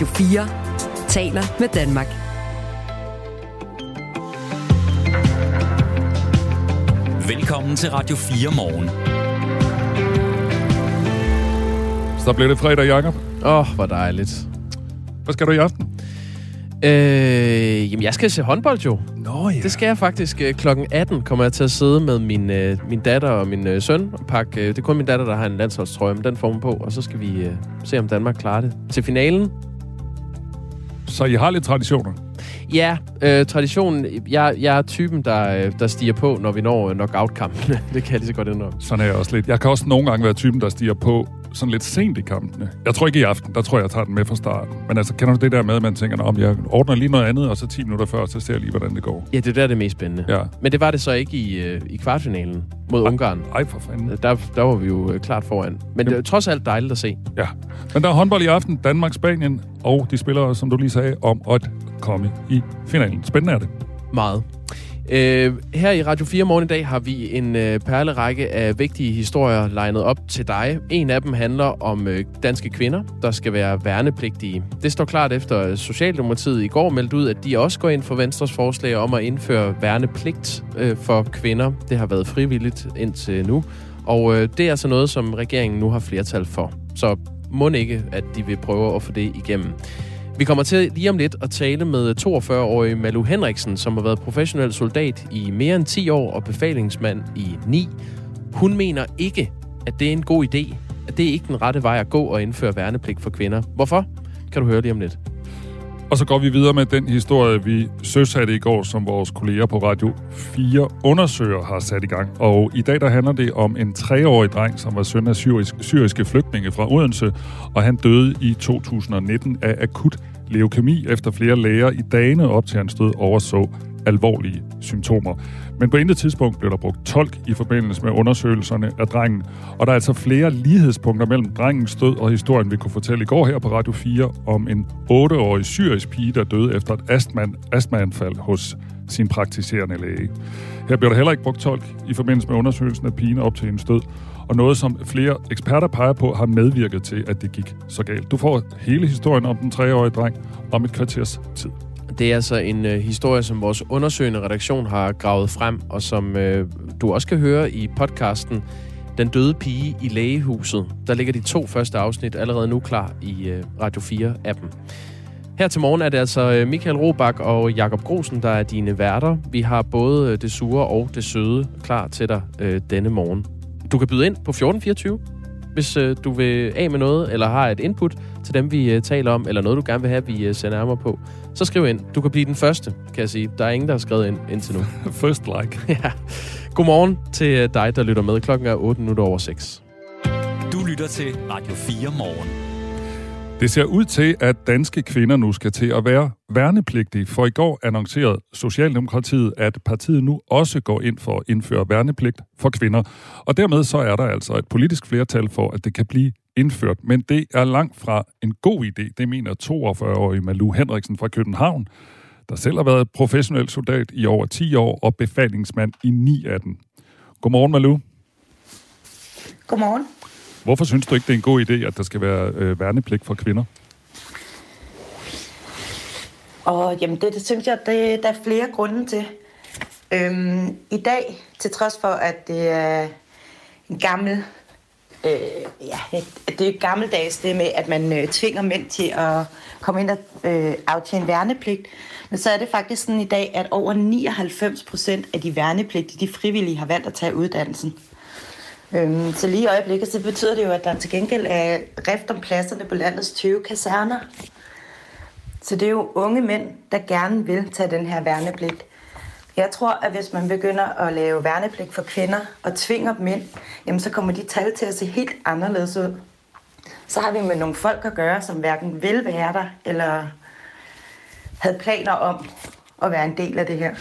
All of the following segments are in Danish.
Radio 4 taler med Danmark. Velkommen til Radio 4 morgen. Så bliver det fredag, Jacob. Åh, oh, hvor dejligt. Hvad skal du i aften? Øh, jamen, jeg skal se håndbold jo. Nå ja. Det skal jeg faktisk. Øh, Klokken 18 kommer jeg til at sidde med min, øh, min datter og min øh, søn og pakke... Øh, det er kun min datter, der har en landsholdstrøje, men den får hun på. Og så skal vi øh, se, om Danmark klarer det. Til finalen. Så I har lidt traditioner? Ja, øh, traditionen... Jeg, jeg er typen, der, øh, der stiger på, når vi når knockout-kampene. det kan jeg lige så godt indrømme. Sådan er jeg også lidt. Jeg kan også nogle gange være typen, der stiger på sådan lidt sent i kampene. Jeg tror ikke i aften, der tror jeg, jeg tager den med fra starten. Men altså, kender du det der med, at man tænker, om jeg ordner lige noget andet, og så 10 minutter før, så ser jeg lige, hvordan det går. Ja, det er der, det mest spændende. Ja. Men det var det så ikke i, øh, i kvartfinalen mod Ungarn. Ej, for fanden. Der, der var vi jo øh, klart foran. Men det er trods alt dejligt at se. Ja. Men der er håndbold i aften. Danmark, Spanien, og de spiller, som du lige sagde, om at komme i finalen. Spændende er det. Meget. Øh, her i Radio 4 morgen i dag har vi en øh, perlerække af vigtige historier legnet op til dig. En af dem handler om øh, danske kvinder, der skal være værnepligtige. Det står klart efter Socialdemokratiet i går meldte ud, at de også går ind for Venstres forslag om at indføre værnepligt øh, for kvinder. Det har været frivilligt indtil nu. Og øh, det er altså noget, som regeringen nu har flertal for. Så må ikke, at de vil prøve at få det igennem. Vi kommer til lige om lidt at tale med 42-årige Malu Henriksen, som har været professionel soldat i mere end 10 år og befalingsmand i 9. Hun mener ikke, at det er en god idé, at det er ikke den rette vej at gå og indføre værnepligt for kvinder. Hvorfor? Kan du høre lige om lidt. Og så går vi videre med den historie, vi søsatte i går, som vores kolleger på Radio 4 undersøger har sat i gang. Og i dag der handler det om en treårig dreng, som var søn af syrisk, syriske flygtninge fra Odense, og han døde i 2019 af akut leukemi, efter flere læger i dagene op til hans død overså alvorlige symptomer. Men på intet tidspunkt blev der brugt tolk i forbindelse med undersøgelserne af drengen, og der er altså flere lighedspunkter mellem drengens død og historien, vi kunne fortælle i går her på Radio 4 om en 8-årig syrisk pige, der døde efter et astman, astmaanfald hos sin praktiserende læge. Her blev der heller ikke brugt tolk i forbindelse med undersøgelsen af pigen op til hendes død, og noget, som flere eksperter peger på, har medvirket til, at det gik så galt. Du får hele historien om den treårige dreng om et kvarters tid. Det er altså en øh, historie, som vores undersøgende redaktion har gravet frem, og som øh, du også kan høre i podcasten Den døde pige i lægehuset. Der ligger de to første afsnit allerede nu klar i øh, Radio 4-appen. Her til morgen er det altså øh, Michael Robach og Jakob Grosen, der er dine værter. Vi har både øh, det sure og det søde klar til dig øh, denne morgen. Du kan byde ind på 1424, hvis øh, du vil af med noget, eller har et input til dem, vi øh, taler om, eller noget, du gerne vil have, vi øh, ser nærmere på, så skriv ind. Du kan blive den første, kan jeg sige. Der er ingen, der har skrevet ind indtil nu. First like. ja. Godmorgen til øh, dig, der lytter med. Klokken er 8 minutter over 6. Du lytter til Radio 4 morgen. Det ser ud til, at danske kvinder nu skal til at være værnepligtige, for i går annoncerede Socialdemokratiet, at partiet nu også går ind for at indføre værnepligt for kvinder. Og dermed så er der altså et politisk flertal for, at det kan blive indført. Men det er langt fra en god idé, det mener 42-årige Malu Henriksen fra København, der selv har været professionel soldat i over 10 år og befalingsmand i 9 af den. Godmorgen, Malu. Godmorgen. Hvorfor synes du ikke, det er en god idé, at der skal være øh, værnepligt for kvinder? Og jamen det, det synes jeg, det, der er flere grunde til. Øhm, I dag, til trods for, at det er en gammel, øh, ja, det er gammeldags det med, at man øh, tvinger mænd til at komme ind og øh, aftjene værnepligt, men så er det faktisk sådan i dag, at over 99 procent af de værnepligtige, de frivillige, har valgt at tage uddannelsen. Øhm, så lige i øjeblikket, så betyder det jo, at der til gengæld er rift om pladserne på landets 20 kaserner. Så det er jo unge mænd, der gerne vil tage den her værnepligt. Jeg tror, at hvis man begynder at lave værnepligt for kvinder og tvinger dem ind, jamen så kommer de tal til at se helt anderledes ud. Så har vi med nogle folk at gøre, som hverken vil være der, eller havde planer om at være en del af det her.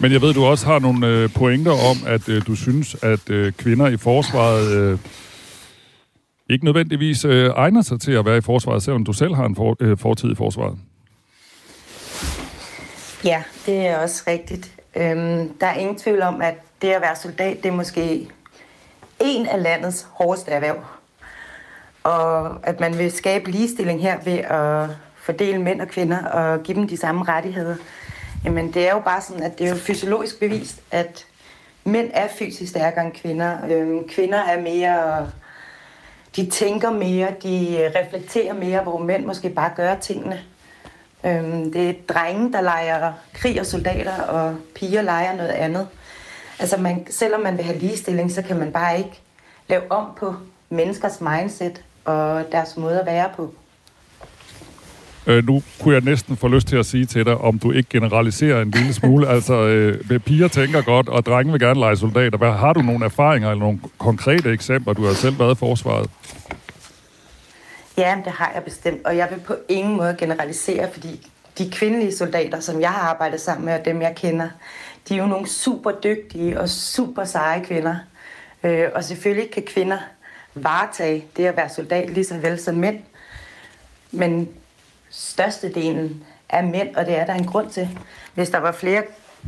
Men jeg ved, du også har nogle øh, pointer om, at øh, du synes, at øh, kvinder i forsvaret øh, ikke nødvendigvis øh, egner sig til at være i forsvaret, selvom du selv har en for, øh, fortid i forsvaret. Ja, det er også rigtigt. Øhm, der er ingen tvivl om, at det at være soldat, det er måske en af landets hårdeste erhverv. og at man vil skabe ligestilling her ved at fordele mænd og kvinder og give dem de samme rettigheder. Jamen, det er jo bare sådan, at det er jo fysiologisk bevist, at mænd er fysisk stærkere end kvinder. Øhm, kvinder er mere... De tænker mere, de øh, reflekterer mere, hvor mænd måske bare gør tingene. Øhm, det er drenge, der leger krig og soldater, og piger leger noget andet. Altså, man, selvom man vil have ligestilling, så kan man bare ikke lave om på menneskers mindset og deres måde at være på. Øh, nu kunne jeg næsten få lyst til at sige til dig, om du ikke generaliserer en lille smule. altså, øh, piger tænker godt, og drenge vil gerne lege soldater. Hvad, har du nogle erfaringer eller nogle konkrete eksempler? Du har selv været i forsvaret. Ja, det har jeg bestemt, og jeg vil på ingen måde generalisere, fordi de kvindelige soldater, som jeg har arbejdet sammen med, og dem jeg kender, de er jo nogle super dygtige og super seje kvinder. Øh, og selvfølgelig kan kvinder varetage det at være soldat lige så vel som mænd. Men størstedelen er mænd, og det er der en grund til. Hvis der var flere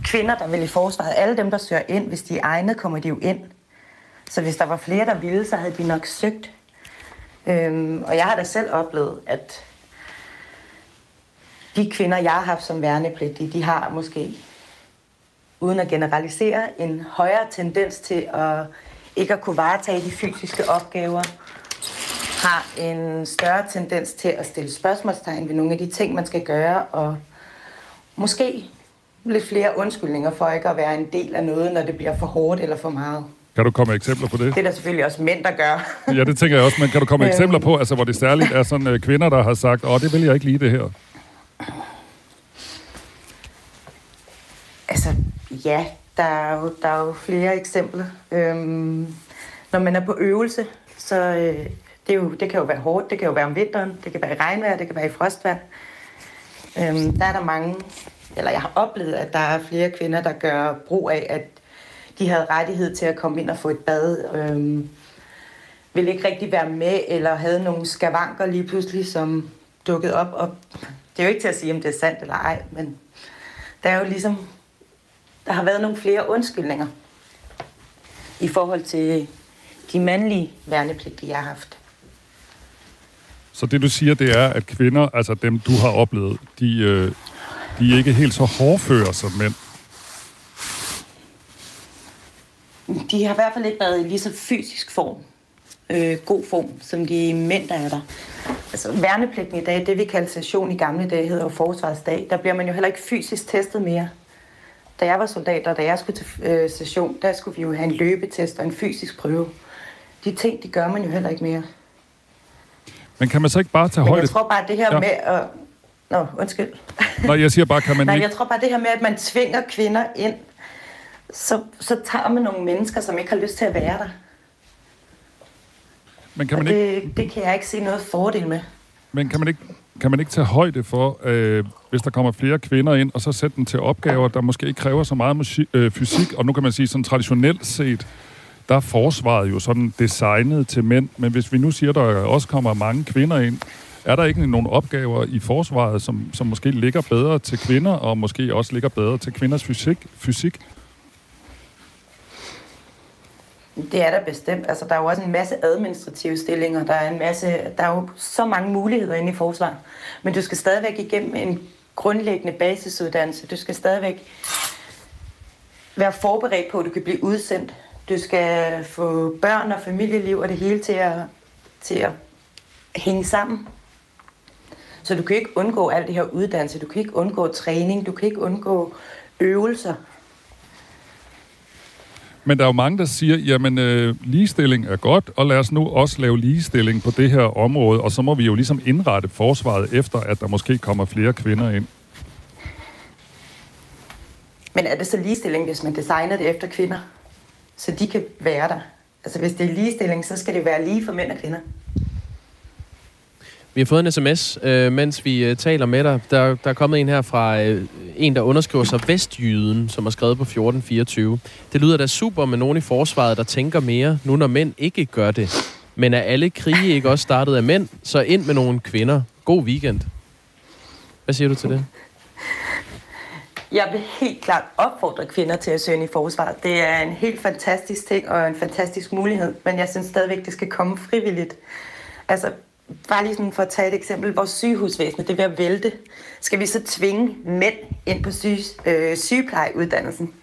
kvinder, der ville i forsvaret, alle dem, der søger ind, hvis de er egnet, kommer de jo ind. Så hvis der var flere, der ville, så havde de nok søgt. Øhm, og jeg har da selv oplevet, at de kvinder, jeg har haft som værnepligtige, de har måske, uden at generalisere, en højere tendens til at ikke at kunne varetage de fysiske opgaver, har en større tendens til at stille spørgsmålstegn ved nogle af de ting, man skal gøre, og måske lidt flere undskyldninger for ikke at være en del af noget, når det bliver for hårdt eller for meget. Kan du komme med eksempler på det? Det er der selvfølgelig også mænd, der gør. ja, det tænker jeg også, men kan du komme med eksempler på, altså, hvor det særligt er sådan uh, kvinder, der har sagt, åh, det vil jeg ikke lide det her? Altså, ja, der er jo, der er jo flere eksempler. Øhm, når man er på øvelse, så øh, det, er jo, det kan jo være hårdt. Det kan jo være om vinteren, det kan være i regnvejr, det kan være i frostvejr. Øhm, der er der mange, eller jeg har oplevet, at der er flere kvinder, der gør brug af, at de havde rettighed til at komme ind og få et bad. Øhm, ville ikke rigtig være med, eller havde nogle skavanker lige pludselig, som dukkede op. Og det er jo ikke til at sige, om det er sandt eller ej, men der er jo ligesom der har været nogle flere undskyldninger i forhold til de mandlige værnepligtige, jeg har haft. Så det du siger, det er, at kvinder, altså dem du har oplevet, de, øh, de er ikke helt så hårdfører som mænd? De har i hvert fald ikke været i lige så fysisk form, øh, god form, som de mænd, der er der. Altså værnepligten i dag, det vi kalder session i gamle dage, hedder jo forsvarsdag, der bliver man jo heller ikke fysisk testet mere da jeg var soldat, og da jeg skulle til øh, station, der skulle vi jo have en løbetest og en fysisk prøve. De ting, de gør man jo heller ikke mere. Men kan man så ikke bare tage Men højde... jeg tror bare, det her ja. med at... Nå, undskyld. Nej, jeg siger bare, kan man Nej, ikke... jeg tror bare, det her med, at man tvinger kvinder ind, så, så tager man nogle mennesker, som ikke har lyst til at være der. Men kan man det, ikke... det kan jeg ikke se noget fordel med. Men kan man ikke, kan man ikke tage højde for, øh, hvis der kommer flere kvinder ind, og så sætte dem til opgaver, der måske ikke kræver så meget musik, øh, fysik, og nu kan man sige sådan traditionelt set, der er forsvaret jo sådan designet til mænd, men hvis vi nu siger, der også kommer mange kvinder ind, er der ikke nogen opgaver i forsvaret, som, som måske ligger bedre til kvinder, og måske også ligger bedre til kvinders fysik? fysik? Det er der bestemt. Altså, der er jo også en masse administrative stillinger. Der er, en masse, der er jo så mange muligheder inde i forsvaret. Men du skal stadigvæk igennem en grundlæggende basisuddannelse. Du skal stadigvæk være forberedt på, at du kan blive udsendt. Du skal få børn og familieliv og det hele til at, til at hænge sammen. Så du kan ikke undgå alt det her uddannelse. Du kan ikke undgå træning. Du kan ikke undgå øvelser. Men der er jo mange, der siger, jamen øh, ligestilling er godt, og lad os nu også lave ligestilling på det her område, og så må vi jo ligesom indrette forsvaret efter, at der måske kommer flere kvinder ind. Men er det så ligestilling, hvis man designer det efter kvinder? Så de kan være der. Altså hvis det er ligestilling, så skal det være lige for mænd og kvinder. Vi har fået en sms, øh, mens vi øh, taler med dig. Der, der er kommet en her fra øh, en, der underskriver sig Vestjyden, som har skrevet på 1424. Det lyder da super med nogen i forsvaret, der tænker mere, nu når mænd ikke gør det. Men er alle krige ikke også startet af mænd, så ind med nogle kvinder. God weekend. Hvad siger du til det? Jeg vil helt klart opfordre kvinder til at søge i forsvaret. Det er en helt fantastisk ting og en fantastisk mulighed, men jeg synes stadigvæk, det skal komme frivilligt. Altså, bare lige sådan for at tage et eksempel. Vores sygehusvæsen, det er ved at vælte. Skal vi så tvinge mænd ind på syge, øh, sygeplejeuddannelsen?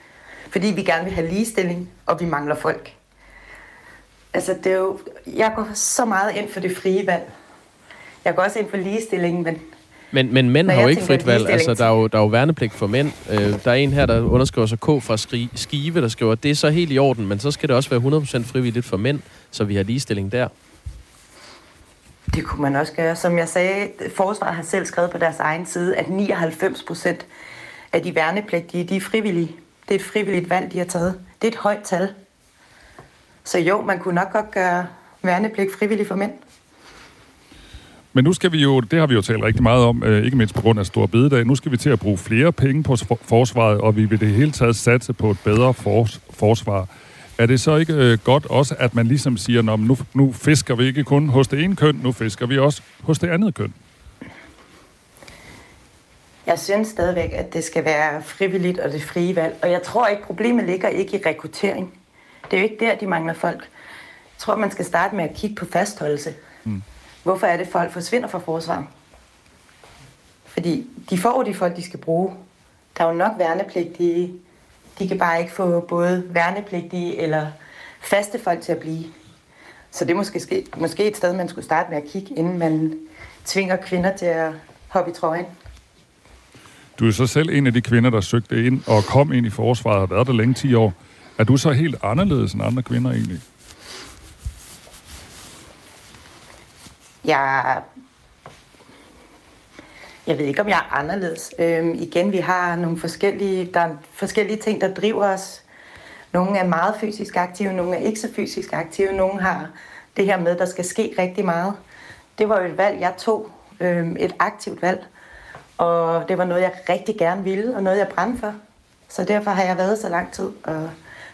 Fordi vi gerne vil have ligestilling, og vi mangler folk. Altså, det er jo... Jeg går så meget ind for det frie valg. Jeg går også ind for ligestilling, men men, men mænd har jo ikke frit valg. Altså, der er jo, der er jo værnepligt for mænd. Øh, der er en her, der underskriver sig K fra Skive, der skriver, at det er så helt i orden, men så skal det også være 100% frivilligt for mænd, så vi har ligestilling der. Det kunne man også gøre. Som jeg sagde, Forsvaret har selv skrevet på deres egen side, at 99 procent af de værnepligtige, de er frivillige. Det er et frivilligt valg, de har taget. Det er et højt tal. Så jo, man kunne nok godt gøre værnepligt frivillig for mænd. Men nu skal vi jo, det har vi jo talt rigtig meget om, øh, ikke mindst på grund af Stor Bededag, nu skal vi til at bruge flere penge på forsvaret, og vi vil det hele taget satse på et bedre fors- forsvar. Er det så ikke øh, godt også, at man ligesom siger, Nå, nu, nu fisker vi ikke kun hos det ene køn, nu fisker vi også hos det andet køn? Jeg synes stadigvæk, at det skal være frivilligt og det frie valg. Og jeg tror ikke, problemet ligger ikke i rekruttering. Det er jo ikke der, de mangler folk. Jeg tror, man skal starte med at kigge på fastholdelse. Hvorfor er det, folk forsvinder fra forsvaret? Fordi de får de folk, de skal bruge. Der er jo nok værnepligtige. De kan bare ikke få både værnepligtige eller faste folk til at blive. Så det er måske, måske et sted, man skulle starte med at kigge, inden man tvinger kvinder til at hoppe i trøjen. Du er så selv en af de kvinder, der søgte ind og kom ind i forsvaret og har været der længe 10 år. Er du så helt anderledes end andre kvinder egentlig? Jeg, jeg ved ikke, om jeg er anderledes. Øhm, igen, vi har nogle forskellige, der er forskellige ting, der driver os. Nogle er meget fysisk aktive, nogle er ikke så fysisk aktive. Nogle har det her med, der skal ske rigtig meget. Det var jo et valg, jeg tog. Øhm, et aktivt valg. Og det var noget, jeg rigtig gerne ville, og noget, jeg brændte for. Så derfor har jeg været så lang tid, og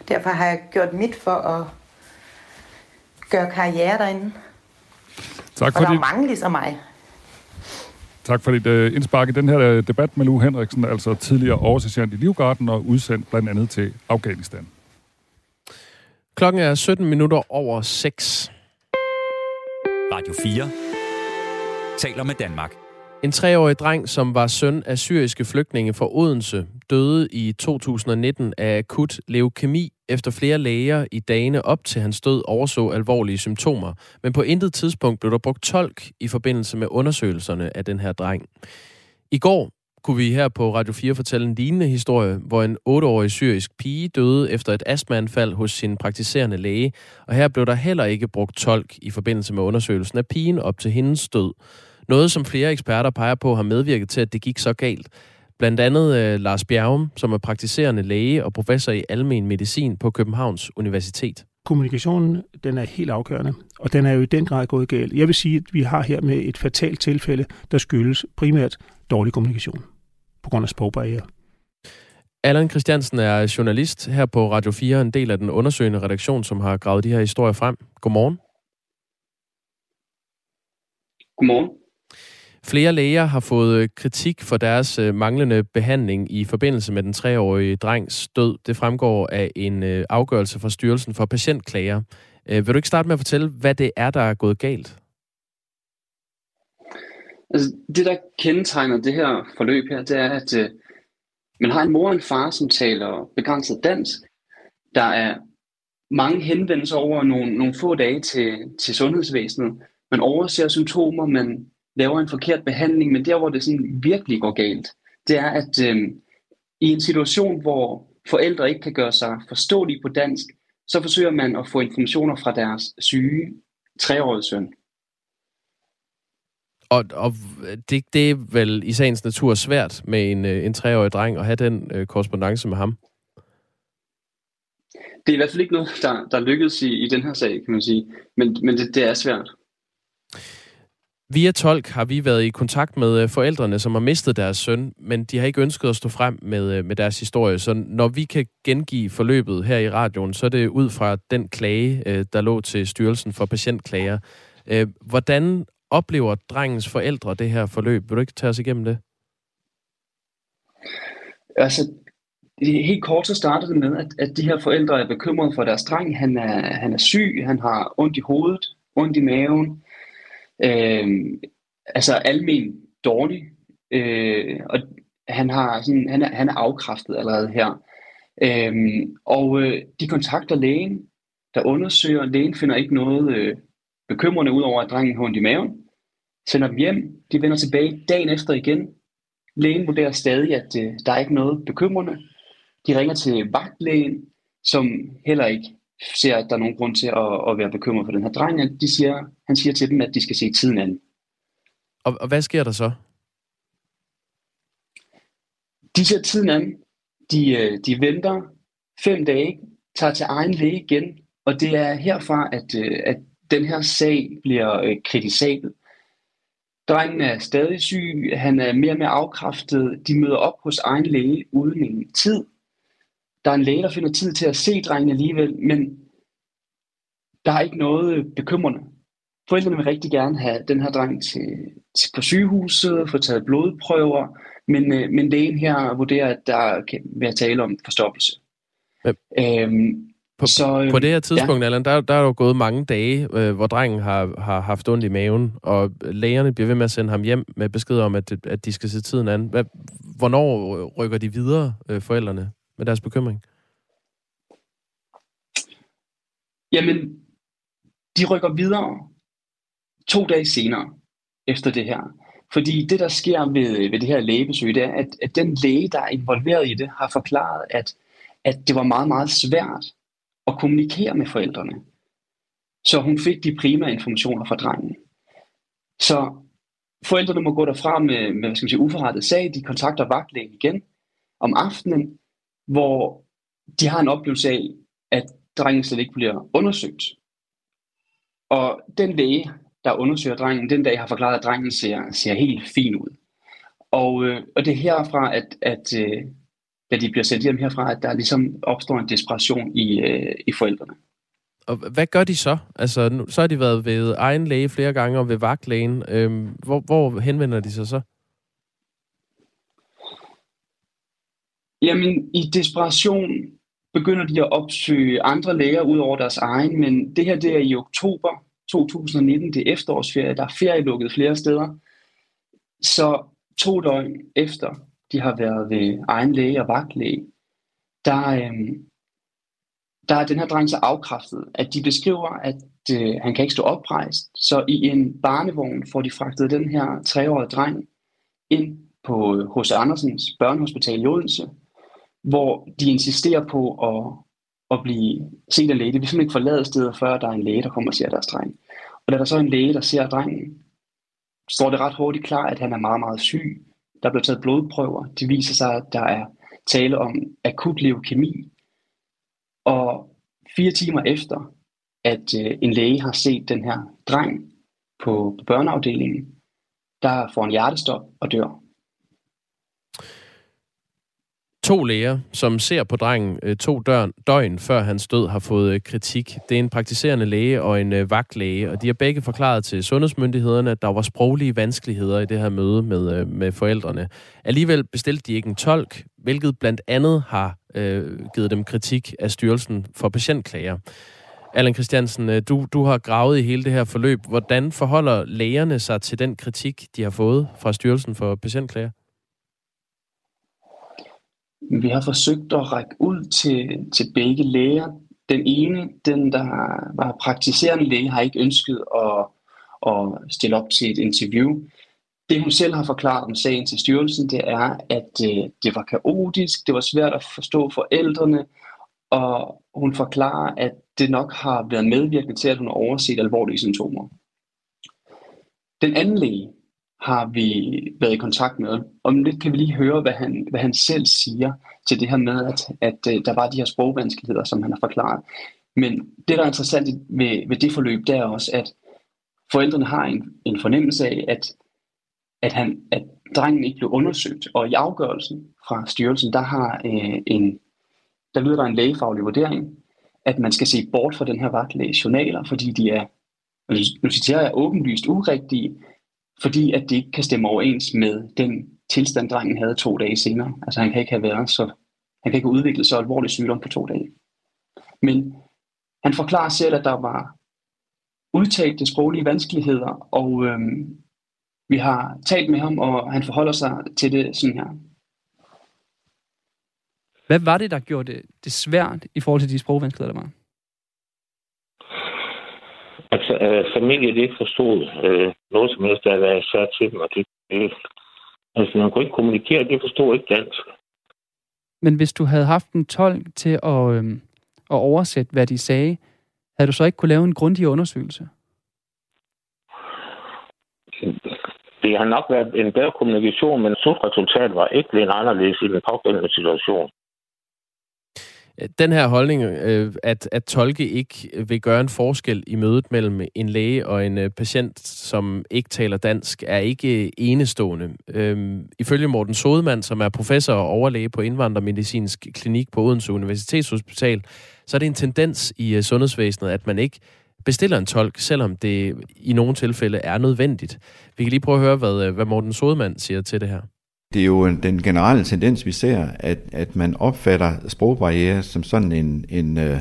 derfor har jeg gjort mit for at gøre karriere derinde. Tak for og der er mange ligesom mig. Tak for dit uh, indspark i den her uh, debat med Lue Henriksen, altså tidligere oversergeant i Livgarden og udsendt blandt andet til Afghanistan. Klokken er 17 minutter over 6. Radio 4 taler med Danmark. En treårig dreng, som var søn af syriske flygtninge fra Odense, døde i 2019 af akut leukemi, efter flere læger i dagene op til hans død overså alvorlige symptomer. Men på intet tidspunkt blev der brugt tolk i forbindelse med undersøgelserne af den her dreng. I går kunne vi her på Radio 4 fortælle en lignende historie, hvor en 8-årig syrisk pige døde efter et astmaanfald hos sin praktiserende læge, og her blev der heller ikke brugt tolk i forbindelse med undersøgelsen af pigen op til hendes død. Noget, som flere eksperter peger på, har medvirket til, at det gik så galt. Blandt andet øh, Lars Bjergum, som er praktiserende læge og professor i almen medicin på Københavns Universitet. Kommunikationen, den er helt afgørende, og den er jo i den grad gået galt. Jeg vil sige, at vi har her med et fatalt tilfælde, der skyldes primært dårlig kommunikation på grund af sprogbarriere. Allan Christiansen er journalist her på Radio 4, en del af den undersøgende redaktion, som har gravet de her historier frem. Godmorgen. Godmorgen. Flere læger har fået øh, kritik for deres øh, manglende behandling i forbindelse med den treårige drengs død. Det fremgår af en øh, afgørelse fra Styrelsen for Patientklager. Øh, vil du ikke starte med at fortælle, hvad det er, der er gået galt? Altså, det, der kendetegner det her forløb her, det er, at øh, man har en mor og en far, som taler begrænset dansk. Der er mange henvendelser over nogle, nogle få dage til, til sundhedsvæsenet. Man overser symptomer, man laver en forkert behandling, men der, hvor det sådan virkelig går galt, det er, at øh, i en situation, hvor forældre ikke kan gøre sig forståelige på dansk, så forsøger man at få informationer fra deres syge treårige søn. Og, og det, det er vel i sagens natur svært med en, øh, en treårig dreng at have den øh, korrespondence med ham? Det er i hvert fald ikke noget, der, der lykkedes i, i den her sag, kan man sige. Men, men det, det er svært. Via Tolk har vi været i kontakt med øh, forældrene, som har mistet deres søn, men de har ikke ønsket at stå frem med, øh, med deres historie. Så når vi kan gengive forløbet her i radioen, så er det ud fra den klage, øh, der lå til Styrelsen for Patientklager. Hvordan oplever drengens forældre det her forløb? Vil du ikke tage os igennem det? Altså, helt kort så startede det med, at, at de her forældre er bekymrede for deres dreng. Han er, han er syg, han har ondt i hovedet, ondt i maven, øh, altså almen dårlig, øh, og han, har sådan, han, er, han er afkræftet allerede her. Øh, og øh, de kontakter lægen, der undersøger. Lægen finder ikke noget øh, bekymrende ud over, at drengen har ondt i maven. Sender dem hjem. De vender tilbage dagen efter igen. Lægen vurderer stadig, at øh, der er ikke noget bekymrende. De ringer til vagtlægen, som heller ikke ser, at der er nogen grund til at, at være bekymret for den her dreng. De siger, han siger til dem, at de skal se tiden an. Og, og hvad sker der så? De ser tiden an. De, øh, de venter fem dage, tager til egen læge igen, og det er herfra, at, øh, at den her sag bliver øh, kritisabel. Drengen er stadig syg, han er mere og mere afkræftet. De møder op hos egen læge uden en tid. Der er en læge, der finder tid til at se drengen alligevel, men der er ikke noget bekymrende. Forældrene vil rigtig gerne have den her dreng til, til på sygehuset, få taget blodprøver, men, øh, men lægen her vurderer, at der kan være tale om forstoppelse. Ja. Øhm, på, så, øh, på det her tidspunkt, ja. Allan, der, der er jo gået mange dage, øh, hvor drengen har, har haft ondt i maven, og lægerne bliver ved med at sende ham hjem med besked om, at, at de skal se tiden an. Hvad, hvornår rykker de videre, øh, forældrene, med deres bekymring? Jamen, de rykker videre to dage senere efter det her. Fordi det, der sker ved, ved det her lægebesøg, det er, at, at den læge, der er involveret i det, har forklaret, at, at det var meget, meget svært at kommunikere med forældrene. Så hun fik de primære informationer fra drengen. Så forældrene må gå derfra med, med hvad skal man sige, uforrettet sag. De kontakter vagtlægen igen om aftenen, hvor de har en oplevelse af, at drengen slet ikke bliver undersøgt. Og den læge, der undersøger drengen, den dag har forklaret, at drengen ser, ser helt fin ud. Og, øh, og det er herfra, at, at øh, da de bliver sendt hjem herfra, at der ligesom opstår en desperation i, øh, i forældrene. Og hvad gør de så? Altså, nu, så har de været ved egen læge flere gange og ved vagtlægen. Øhm, hvor, hvor henvender de sig så? Jamen, i desperation begynder de at opsøge andre læger ud over deres egen, men det her det er i oktober 2019, det er efterårsferie, der er ferielukket flere steder. Så to døgn efter de har været ved egen læge og vagtlæge, der, øh, der er den her dreng så afkræftet, at de beskriver, at øh, han kan ikke stå oprejst. Så i en barnevogn får de fragtet den her treårige dreng ind på øh, H.C. Andersens børnehospital i Odense, hvor de insisterer på at, at blive set af læge. De vil simpelthen ikke forlade stedet, før der er en læge, der kommer og ser deres dreng. Og da der så er en læge, der ser drengen, står det ret hurtigt klar, at han er meget, meget syg. Der bliver taget blodprøver. Det viser sig, at der er tale om akut leukemi. Og fire timer efter, at øh, en læge har set den her dreng på, på børneafdelingen, der får en hjertestop og dør. To læger, som ser på drengen øh, to døgn, døgn før hans død, har fået øh, kritik. Det er en praktiserende læge og en øh, vagtlæge, og de har begge forklaret til sundhedsmyndighederne, at der var sproglige vanskeligheder i det her møde med, øh, med forældrene. Alligevel bestilte de ikke en tolk, hvilket blandt andet har øh, givet dem kritik af Styrelsen for Patientklager. Allan Christiansen, øh, du, du har gravet i hele det her forløb. Hvordan forholder lægerne sig til den kritik, de har fået fra Styrelsen for Patientklager? Vi har forsøgt at række ud til, til begge læger. Den ene, den der var praktiserende læge, har ikke ønsket at, at stille op til et interview. Det hun selv har forklaret om sagen til styrelsen, det er, at øh, det var kaotisk, det var svært at forstå forældrene, og hun forklarer, at det nok har været medvirkende til, at hun har overset alvorlige symptomer. Den anden læge, har vi været i kontakt med. Om lidt kan vi lige høre, hvad han, hvad han selv siger til det her med, at, at, øh, der var de her sprogvanskeligheder, som han har forklaret. Men det, der er interessant ved, ved det forløb, det er også, at forældrene har en, en fornemmelse af, at, at, han, at drengen ikke blev undersøgt. Og i afgørelsen fra styrelsen, der, har, øh, en, der lyder der en lægefaglig vurdering, at man skal se bort fra den her vagtlæge journaler, fordi de er, nu citerer jeg, åbenlyst urigtige, fordi at det ikke kan stemme overens med den tilstand, drengen havde to dage senere. Altså han kan ikke have været så, han kan ikke have udviklet så alvorlig sygdom på to dage. Men han forklarer selv, at der var udtalte sproglige vanskeligheder, og øhm, vi har talt med ham, og han forholder sig til det sådan her. Hvad var det, der gjorde det, det svært i forhold til de sprogvanskeligheder, der var? Altså, øh, familie, de ikke forstod øh, noget som helst, der været sat til dem, og det, det, altså, man kunne ikke kommunikere, de forstod ikke dansk. Men hvis du havde haft en tolk til at, øh, at oversætte, hvad de sagde, havde du så ikke kunne lave en grundig undersøgelse? Det har nok været en bedre kommunikation, men slutresultatet var ikke blevet anderledes i den pågældende situation. Den her holdning, øh, at, at tolke ikke vil gøre en forskel i mødet mellem en læge og en øh, patient, som ikke taler dansk, er ikke øh, enestående. Øhm, ifølge Morten Sodemann, som er professor og overlæge på indvandrermedicinsk klinik på Odense Universitetshospital, så er det en tendens i øh, sundhedsvæsenet, at man ikke bestiller en tolk, selvom det i nogle tilfælde er nødvendigt. Vi kan lige prøve at høre, hvad, øh, hvad Morten Sodemann siger til det her. Det er jo den generelle tendens, vi ser, at, at man opfatter sprogbarriere som sådan en, en, øh,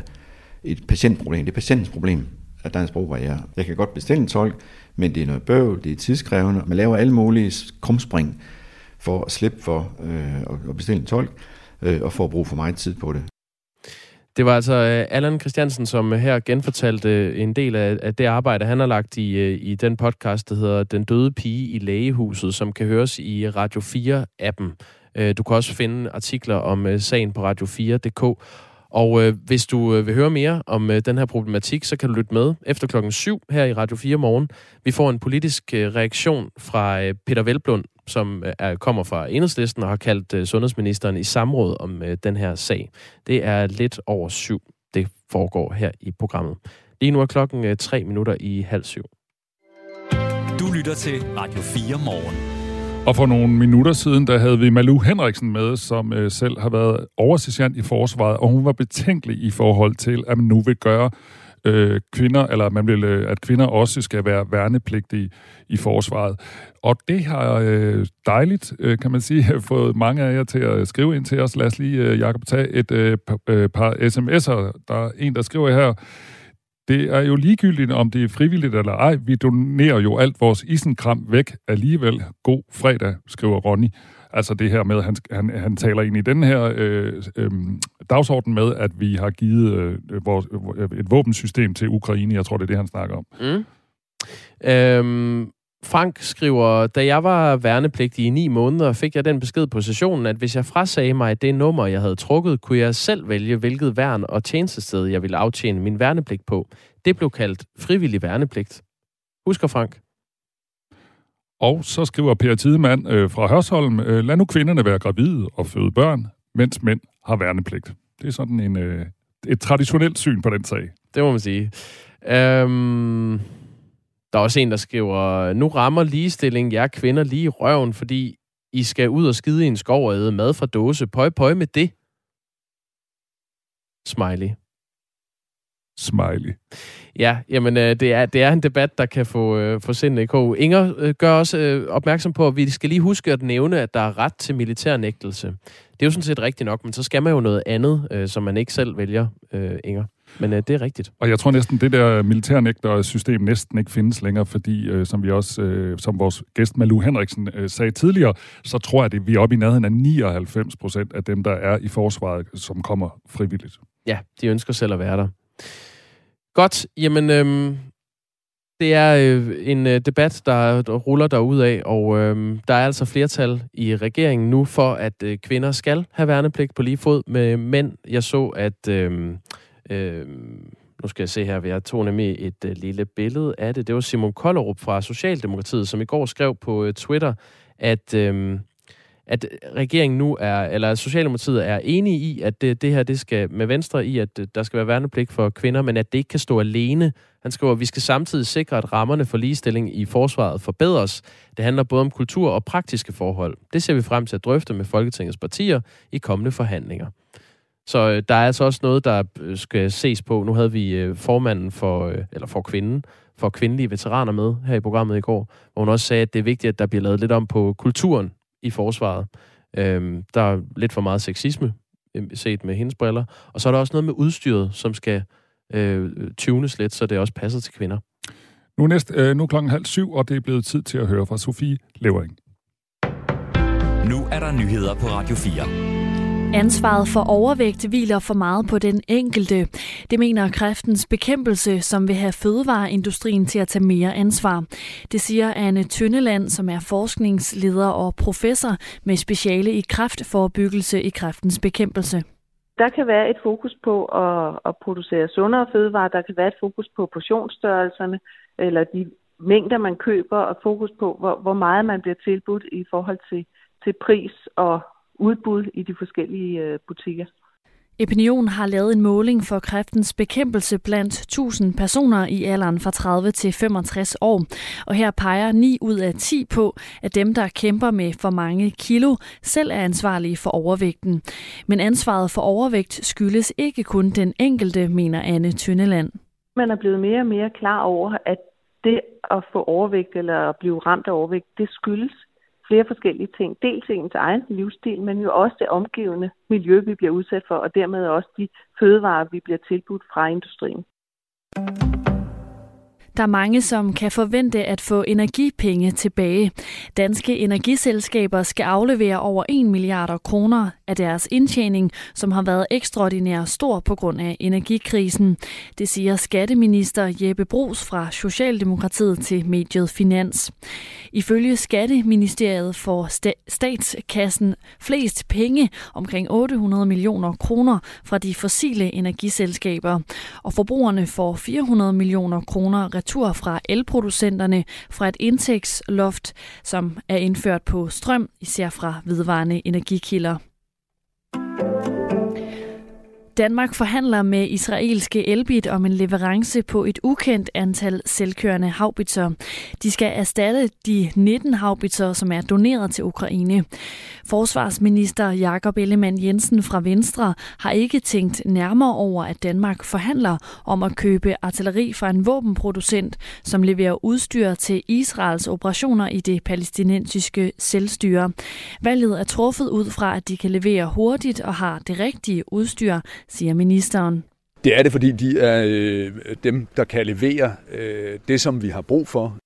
et patientproblem. Det er patientens problem, at der er en sprogbarriere. Jeg kan godt bestille en tolk, men det er noget bøv, det er tidskrævende. Man laver alle mulige krumspring for at slippe for øh, at bestille en tolk, øh, og for at bruge for meget tid på det. Det var altså øh, Allan Christiansen, som her genfortalte øh, en del af, det arbejde, han har lagt i, øh, i den podcast, der hedder Den døde pige i lægehuset, som kan høres i Radio 4-appen. Du kan også finde artikler om sagen på radio4.dk. Og øh, hvis du øh, vil høre mere om øh, den her problematik, så kan du lytte med efter klokken 7 her i Radio 4 morgen. Vi får en politisk øh, reaktion fra øh, Peter Velblund, som øh, er, kommer fra enhedslisten og har kaldt øh, sundhedsministeren i samråd om øh, den her sag. Det er lidt over syv, det foregår her i programmet. Lige nu er klokken øh, tre minutter i halv syv. Du lytter til Radio 4 morgen. Og for nogle minutter siden, der havde vi Malu Henriksen med, som øh, selv har været oversergeant i forsvaret, og hun var betænkelig i forhold til, at man nu vil gøre øh, kvinder, eller man vil, øh, at kvinder også skal være værnepligtige i forsvaret. Og det har øh, dejligt, øh, kan man sige, fået mange af jer til at skrive ind til os. Lad os lige, øh, Jacob, tage et øh, par, øh, par sms'er. Der er en, der skriver her, det er jo ligegyldigt, om det er frivilligt eller ej. Vi donerer jo alt vores isenkram væk alligevel. God fredag, skriver Ronny. Altså det her med, at han, han, han taler ind i den her øh, øh, dagsorden med, at vi har givet øh, vores, et våbensystem til Ukraine. Jeg tror, det er det, han snakker om. Mm. Øhm, Frank skriver, da jeg var værnepligtig i ni måneder, fik jeg den besked på sessionen, at hvis jeg frasagde mig det nummer, jeg havde trukket, kunne jeg selv vælge, hvilket værn og tjenestested, jeg ville aftjene min værnepligt på. Det blev kaldt frivillig værnepligt. Husker Frank? Og så skriver Per Tidemand øh, fra Hørsholm, øh, lad nu kvinderne være gravide og føde børn, mens mænd har værnepligt. Det er sådan en, øh, et traditionelt syn på den sag. Det må man sige. Øhm der er også en, der skriver, nu rammer ligestilling jer kvinder lige i røven, fordi I skal ud og skide i en skov og æde mad fra dåse. Pøj, pøj med det. Smiley. Smiley. Ja, jamen øh, det, er, det er en debat, der kan få, øh, få sindet i kog. Inger øh, gør også øh, opmærksom på, at vi skal lige huske at nævne, at der er ret til militærnægtelse. Det er jo sådan set rigtigt nok, men så skal man jo noget andet, øh, som man ikke selv vælger, øh, Inger. Men øh, det er rigtigt. Og jeg tror næsten, det der militærnægter-system næsten ikke findes længere, fordi, øh, som vi også, øh, som vores gæst Malu Henriksen øh, sagde tidligere, så tror jeg, at vi er oppe i nærheden af 99 procent af dem, der er i forsvaret, som kommer frivilligt. Ja, de ønsker selv at være der. Godt, jamen øhm, det er øh, en øh, debat, der, der ruller derud af, og øh, der er altså flertal i regeringen nu for, at øh, kvinder skal have værnepligt på lige fod med mænd. Jeg så, at øh, Øh, nu skal jeg se her, jeg tog nemlig et øh, lille billede af det. Det var Simon Kollerup fra Socialdemokratiet, som i går skrev på øh, Twitter, at, øh, at regeringen nu er, eller Socialdemokratiet er enige i, at det, det her det skal med Venstre i, at øh, der skal være værnepligt for kvinder, men at det ikke kan stå alene. Han skriver, at vi skal samtidig sikre, at rammerne for ligestilling i forsvaret forbedres. Det handler både om kultur og praktiske forhold. Det ser vi frem til at drøfte med Folketingets partier i kommende forhandlinger. Så øh, der er altså også noget, der øh, skal ses på. Nu havde vi øh, formanden for, øh, eller for kvinden, for kvindelige veteraner med her i programmet i går, hvor hun også sagde, at det er vigtigt, at der bliver lavet lidt om på kulturen i forsvaret. Øhm, der er lidt for meget sexisme øh, set med hendes briller. Og så er der også noget med udstyret, som skal øh, tunes lidt, så det også passer til kvinder. Nu er, næst, øh, nu er klokken halv syv, og det er blevet tid til at høre fra Sofie Levering. Nu er der nyheder på Radio 4. Ansvaret for overvægt hviler for meget på den enkelte. Det mener kræftens bekæmpelse, som vil have fødevareindustrien til at tage mere ansvar. Det siger Anne Tønneland, som er forskningsleder og professor med speciale i kræftforebyggelse i kræftens bekæmpelse. Der kan være et fokus på at, at producere sundere fødevarer. Der kan være et fokus på portionsstørrelserne, eller de mængder, man køber, og fokus på, hvor, hvor meget man bliver tilbudt i forhold til, til pris og udbud i de forskellige øh, butikker. Epinion har lavet en måling for kræftens bekæmpelse blandt 1000 personer i alderen fra 30 til 65 år. Og her peger 9 ud af 10 på, at dem, der kæmper med for mange kilo, selv er ansvarlige for overvægten. Men ansvaret for overvægt skyldes ikke kun den enkelte, mener Anne Tyndeland. Man er blevet mere og mere klar over, at det at få overvægt eller at blive ramt af overvægt, det skyldes flere forskellige ting. Dels ens egen livsstil, men jo også det omgivende miljø, vi bliver udsat for, og dermed også de fødevarer, vi bliver tilbudt fra industrien. Der er mange, som kan forvente at få energipenge tilbage. Danske energiselskaber skal aflevere over 1 milliarder kroner af deres indtjening, som har været ekstraordinært stor på grund af energikrisen. Det siger skatteminister Jeppe Brugs fra Socialdemokratiet til mediet Finans. Ifølge Skatteministeriet får statskassen flest penge, omkring 800 millioner kroner, fra de fossile energiselskaber. Og forbrugerne får 400 millioner kroner retur fra elproducenterne fra et indtægtsloft, som er indført på strøm, især fra vedvarende energikilder. Danmark forhandler med israelske Elbit om en leverance på et ukendt antal selvkørende haubitser. De skal erstatte de 19 haubitser, som er doneret til Ukraine. Forsvarsminister Jakob Ellemann Jensen fra Venstre har ikke tænkt nærmere over, at Danmark forhandler om at købe artilleri fra en våbenproducent, som leverer udstyr til Israels operationer i det palæstinensiske selvstyre. Valget er truffet ud fra, at de kan levere hurtigt og har det rigtige udstyr, siger ministeren. Det er det, fordi de er øh, dem, der kan levere øh, det, som vi har brug for.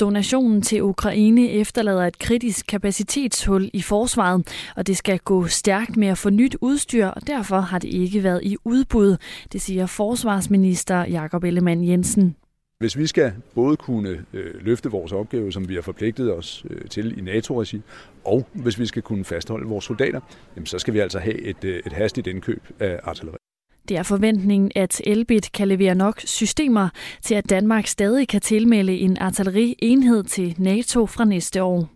Donationen til Ukraine efterlader et kritisk kapacitetshul i forsvaret, og det skal gå stærkt med at få nyt udstyr, og derfor har det ikke været i udbud, det siger forsvarsminister Jakob Ellemann Jensen. Hvis vi skal både kunne øh, løfte vores opgave, som vi har forpligtet os øh, til i NATO-regi, og hvis vi skal kunne fastholde vores soldater, jamen, så skal vi altså have et, øh, et hastigt indkøb af artilleri. Det er forventningen, at Elbit kan levere nok systemer til, at Danmark stadig kan tilmelde en artillerienhed til NATO fra næste år.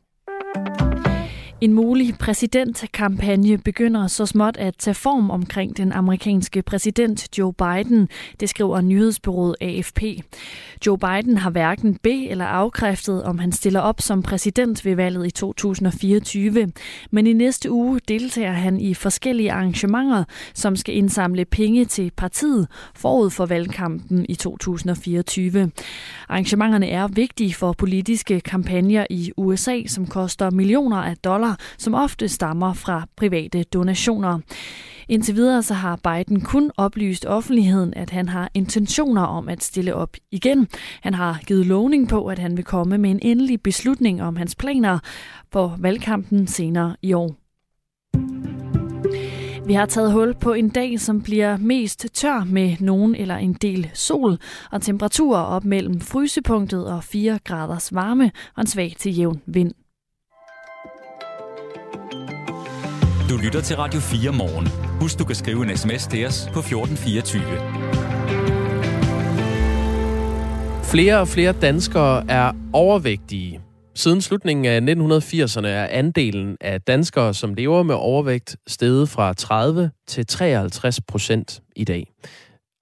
En mulig præsidentkampagne begynder så småt at tage form omkring den amerikanske præsident Joe Biden, det skriver nyhedsbyrået AFP. Joe Biden har hverken be- eller afkræftet, om han stiller op som præsident ved valget i 2024. Men i næste uge deltager han i forskellige arrangementer, som skal indsamle penge til partiet forud for valgkampen i 2024. Arrangementerne er vigtige for politiske kampagner i USA, som koster millioner af dollar som ofte stammer fra private donationer. Indtil videre så har Biden kun oplyst offentligheden, at han har intentioner om at stille op igen. Han har givet lovning på, at han vil komme med en endelig beslutning om hans planer for valgkampen senere i år. Vi har taget hul på en dag, som bliver mest tør med nogen eller en del sol, og temperaturer op mellem frysepunktet og 4 graders varme og en svag til jævn vind. Du lytter til Radio 4 morgen. Husk, du kan skrive en sms til os på 1424. Flere og flere danskere er overvægtige. Siden slutningen af 1980'erne er andelen af danskere, som lever med overvægt, steget fra 30 til 53 procent i dag.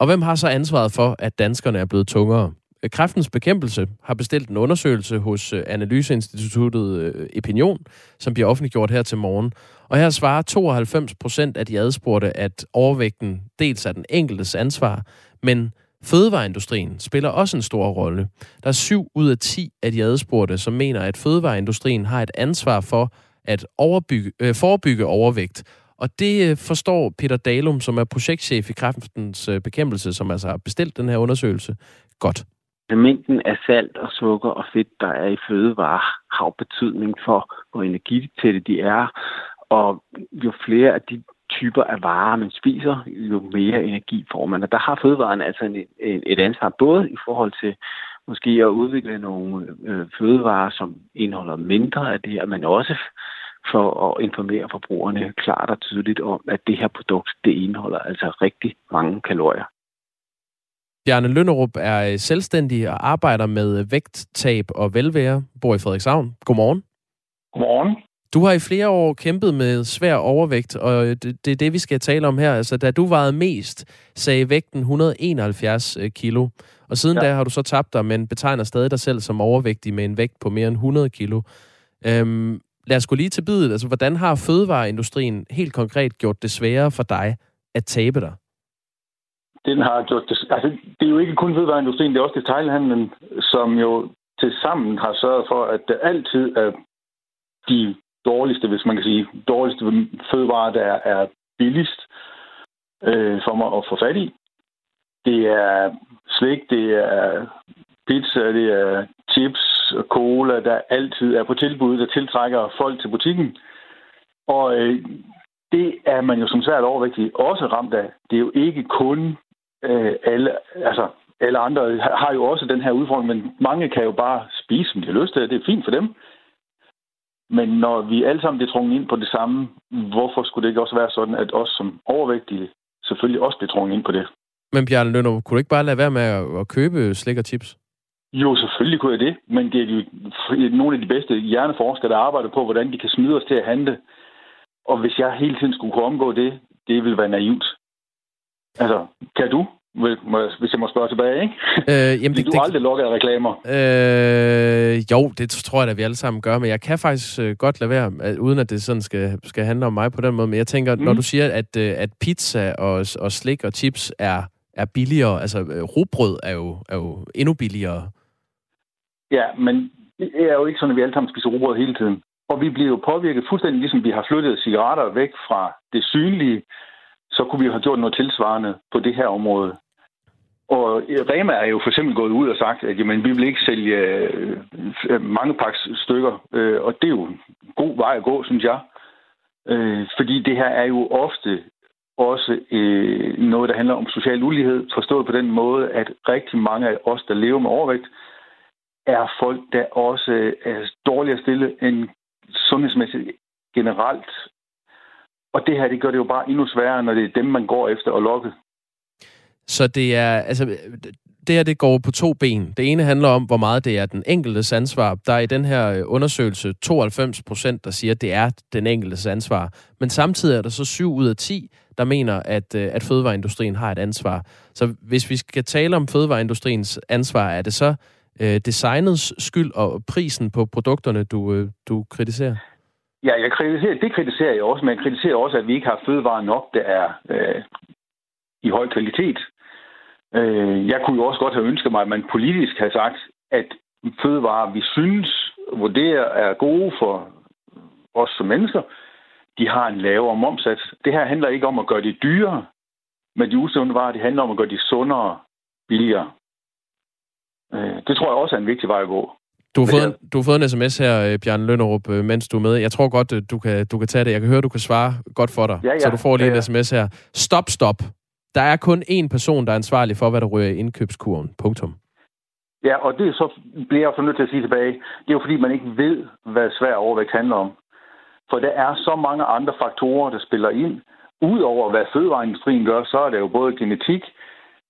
Og hvem har så ansvaret for, at danskerne er blevet tungere? Kræftens Bekæmpelse har bestilt en undersøgelse hos øh, Analyseinstituttet øh, Opinion, som bliver offentliggjort her til morgen. Og her svarer 92 procent af de adspurgte, at overvægten dels er den enkeltes ansvar, men fødevareindustrien spiller også en stor rolle. Der er 7 ud af 10 af de adspurgte, som mener, at fødevareindustrien har et ansvar for at overbygge, øh, forebygge overvægt. Og det øh, forstår Peter Dalum, som er projektchef i Kræftens øh, Bekæmpelse, som altså har bestilt den her undersøgelse, godt. Mængden af salt og sukker og fedt, der er i fødevarer, har betydning for, hvor energitætte de er. Og jo flere af de typer af varer, man spiser, jo mere energi får man. Og der har fødevaren altså en, et ansvar, både i forhold til måske at udvikle nogle øh, fødevarer, som indeholder mindre af det her, men også for at informere forbrugerne klart og tydeligt om, at det her produkt, det indeholder altså rigtig mange kalorier. Bjarne Lønnerup er selvstændig og arbejder med vægttab og velvære, bor i Frederikshavn. Godmorgen. Godmorgen. Du har i flere år kæmpet med svær overvægt, og det, det er det, vi skal tale om her. Altså, da du vejede mest, sagde vægten 171 øh, kilo. Og siden ja. da har du så tabt dig, men betegner stadig dig selv som overvægtig med en vægt på mere end 100 kilo. Øhm, lad os gå lige til bidet. Altså, hvordan har fødevareindustrien helt konkret gjort det sværere for dig at tabe dig? Den har gjort det... Altså, det er jo ikke kun fødevareindustrien, det er også detailhandlen, som jo til sammen har sørget for, at der altid er de dårligste, hvis man kan sige, dårligste fødevarer, der er billigst øh, for mig at få fat i. Det er slik, det er pizza, det er chips og cola, der altid er på tilbud, der tiltrækker folk til butikken. Og øh, det er man jo som svært overvægtig også ramt af. Det er jo ikke kun øh, alle, altså alle andre har jo også den her udfordring, men mange kan jo bare spise, som de har lyst til. Det er fint for dem. Men når vi alle sammen bliver trunget ind på det samme, hvorfor skulle det ikke også være sådan, at os som overvægtige selvfølgelig også bliver trunget ind på det? Men Bjarne Lønner, kunne du ikke bare lade være med at, købe slik og chips? Jo, selvfølgelig kunne jeg det, men det er jo nogle af de bedste hjerneforskere, der arbejder på, hvordan de kan smide os til at handle. Og hvis jeg hele tiden skulle kunne omgå det, det vil være naivt. Altså, kan du? Hvis jeg må spørge tilbage, ikke? Øh, jamen, det, du det, aldrig lukket af reklamer. Øh, jo, det tror jeg da, vi alle sammen gør, men jeg kan faktisk øh, godt lade være, uden at det sådan skal, skal handle om mig på den måde. Men jeg tænker, mm. når du siger, at, øh, at pizza og, og slik og chips er, er billigere, altså øh, rugbrød er jo, er jo endnu billigere. Ja, men det er jo ikke sådan, at vi alle sammen spiser rugbrød hele tiden. Og vi bliver jo påvirket fuldstændig, ligesom vi har flyttet cigaretter væk fra det synlige, så kunne vi have gjort noget tilsvarende på det her område. Og Rema er jo for eksempel gået ud og sagt, at jamen, vi vil ikke sælge øh, mange pakker stykker, øh, og det er jo en god vej at gå, synes jeg. Øh, fordi det her er jo ofte også øh, noget, der handler om social ulighed, forstået på den måde, at rigtig mange af os, der lever med overvægt, er folk, der også er dårligere stille end sundhedsmæssigt generelt. Og det her, det gør det jo bare endnu sværere, når det er dem, man går efter at lokke. Så det er, altså, det her det går på to ben. Det ene handler om, hvor meget det er den enkeltes ansvar. Der er i den her øh, undersøgelse 92 procent, der siger, at det er den enkeltes ansvar. Men samtidig er der så 7 ud af 10, der mener, at, øh, at fødevareindustrien har et ansvar. Så hvis vi skal tale om fødevareindustriens ansvar, er det så øh, designets skyld og prisen på produkterne, du, øh, du kritiserer? Ja, jeg kritiserer, det kritiserer jeg også, men jeg kritiserer også, at vi ikke har fødevarer nok, der er øh, i høj kvalitet. Øh, jeg kunne jo også godt have ønsket mig, at man politisk har sagt, at fødevarer, vi synes, vurderer er gode for os som mennesker, de har en lavere momsats. Det her handler ikke om at gøre det dyrere med de usunde varer, det handler om at gøre de sundere billigere. Øh, det tror jeg også er en vigtig vej at gå. Du har, fået, du har fået en sms her, øh, Bjørn Lønnerup, øh, mens du er med. Jeg tror godt, du kan, du kan tage det. Jeg kan høre, du kan svare godt for dig. Ja, ja. Så du får lige ja, ja. en sms her. Stop, stop. Der er kun én person, der er ansvarlig for, hvad der rører i indkøbskurven. Punktum. Ja, og det så bliver jeg så nødt til at sige tilbage. Det er jo fordi, man ikke ved, hvad svær overvægt handler om. For der er så mange andre faktorer, der spiller ind. Udover hvad fødevareindustrien gør, så er det jo både genetik,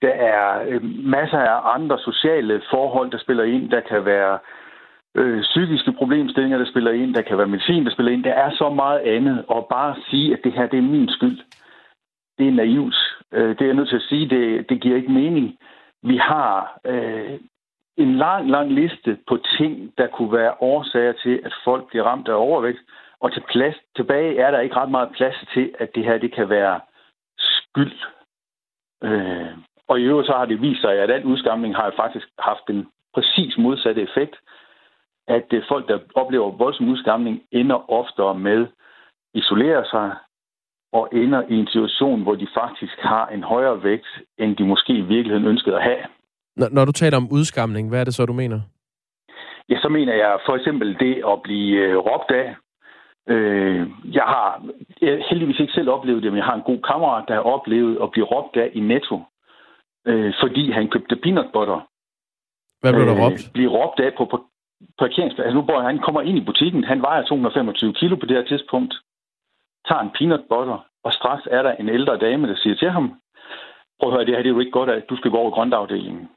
der er øh, masser af andre sociale forhold, der spiller ind. Der kan være øh, psykiske problemstillinger, der spiller ind. Der kan være medicin, der spiller ind. Der er så meget andet. Og bare sige, at det her det er min skyld, det er naivt. Øh, det er jeg nødt til at sige, det, det giver ikke mening. Vi har øh, en lang, lang liste på ting, der kunne være årsager til, at folk bliver ramt af overvægt. Og til plads, tilbage er der ikke ret meget plads til, at det her det kan være skyld. Øh, og i øvrigt så har det vist sig, at den udskamning har faktisk haft en præcis modsatte effekt. At det folk, der oplever voldsom udskamning, ender oftere med isolere sig, og ender i en situation, hvor de faktisk har en højere vægt, end de måske i virkeligheden ønskede at have. Når, når du taler om udskamning, hvad er det så, du mener? Ja, så mener jeg for eksempel det at blive øh, råbt af. Øh, jeg har jeg heldigvis ikke selv oplevet det, men jeg har en god kammerat, der har oplevet at blive råbt af i Netto, øh, fordi han købte peanut butter. Hvad blev der råbt? Øh, blive råbt af på, på parkeringspladsen. Altså nu bor han kommer ind i butikken, han vejer 225 kilo på det her tidspunkt, tager en peanut butter, og straks er der en ældre dame, der siger til ham, prøv at høre, det her det er jo ikke godt, at du skal gå over grøntafdelingen.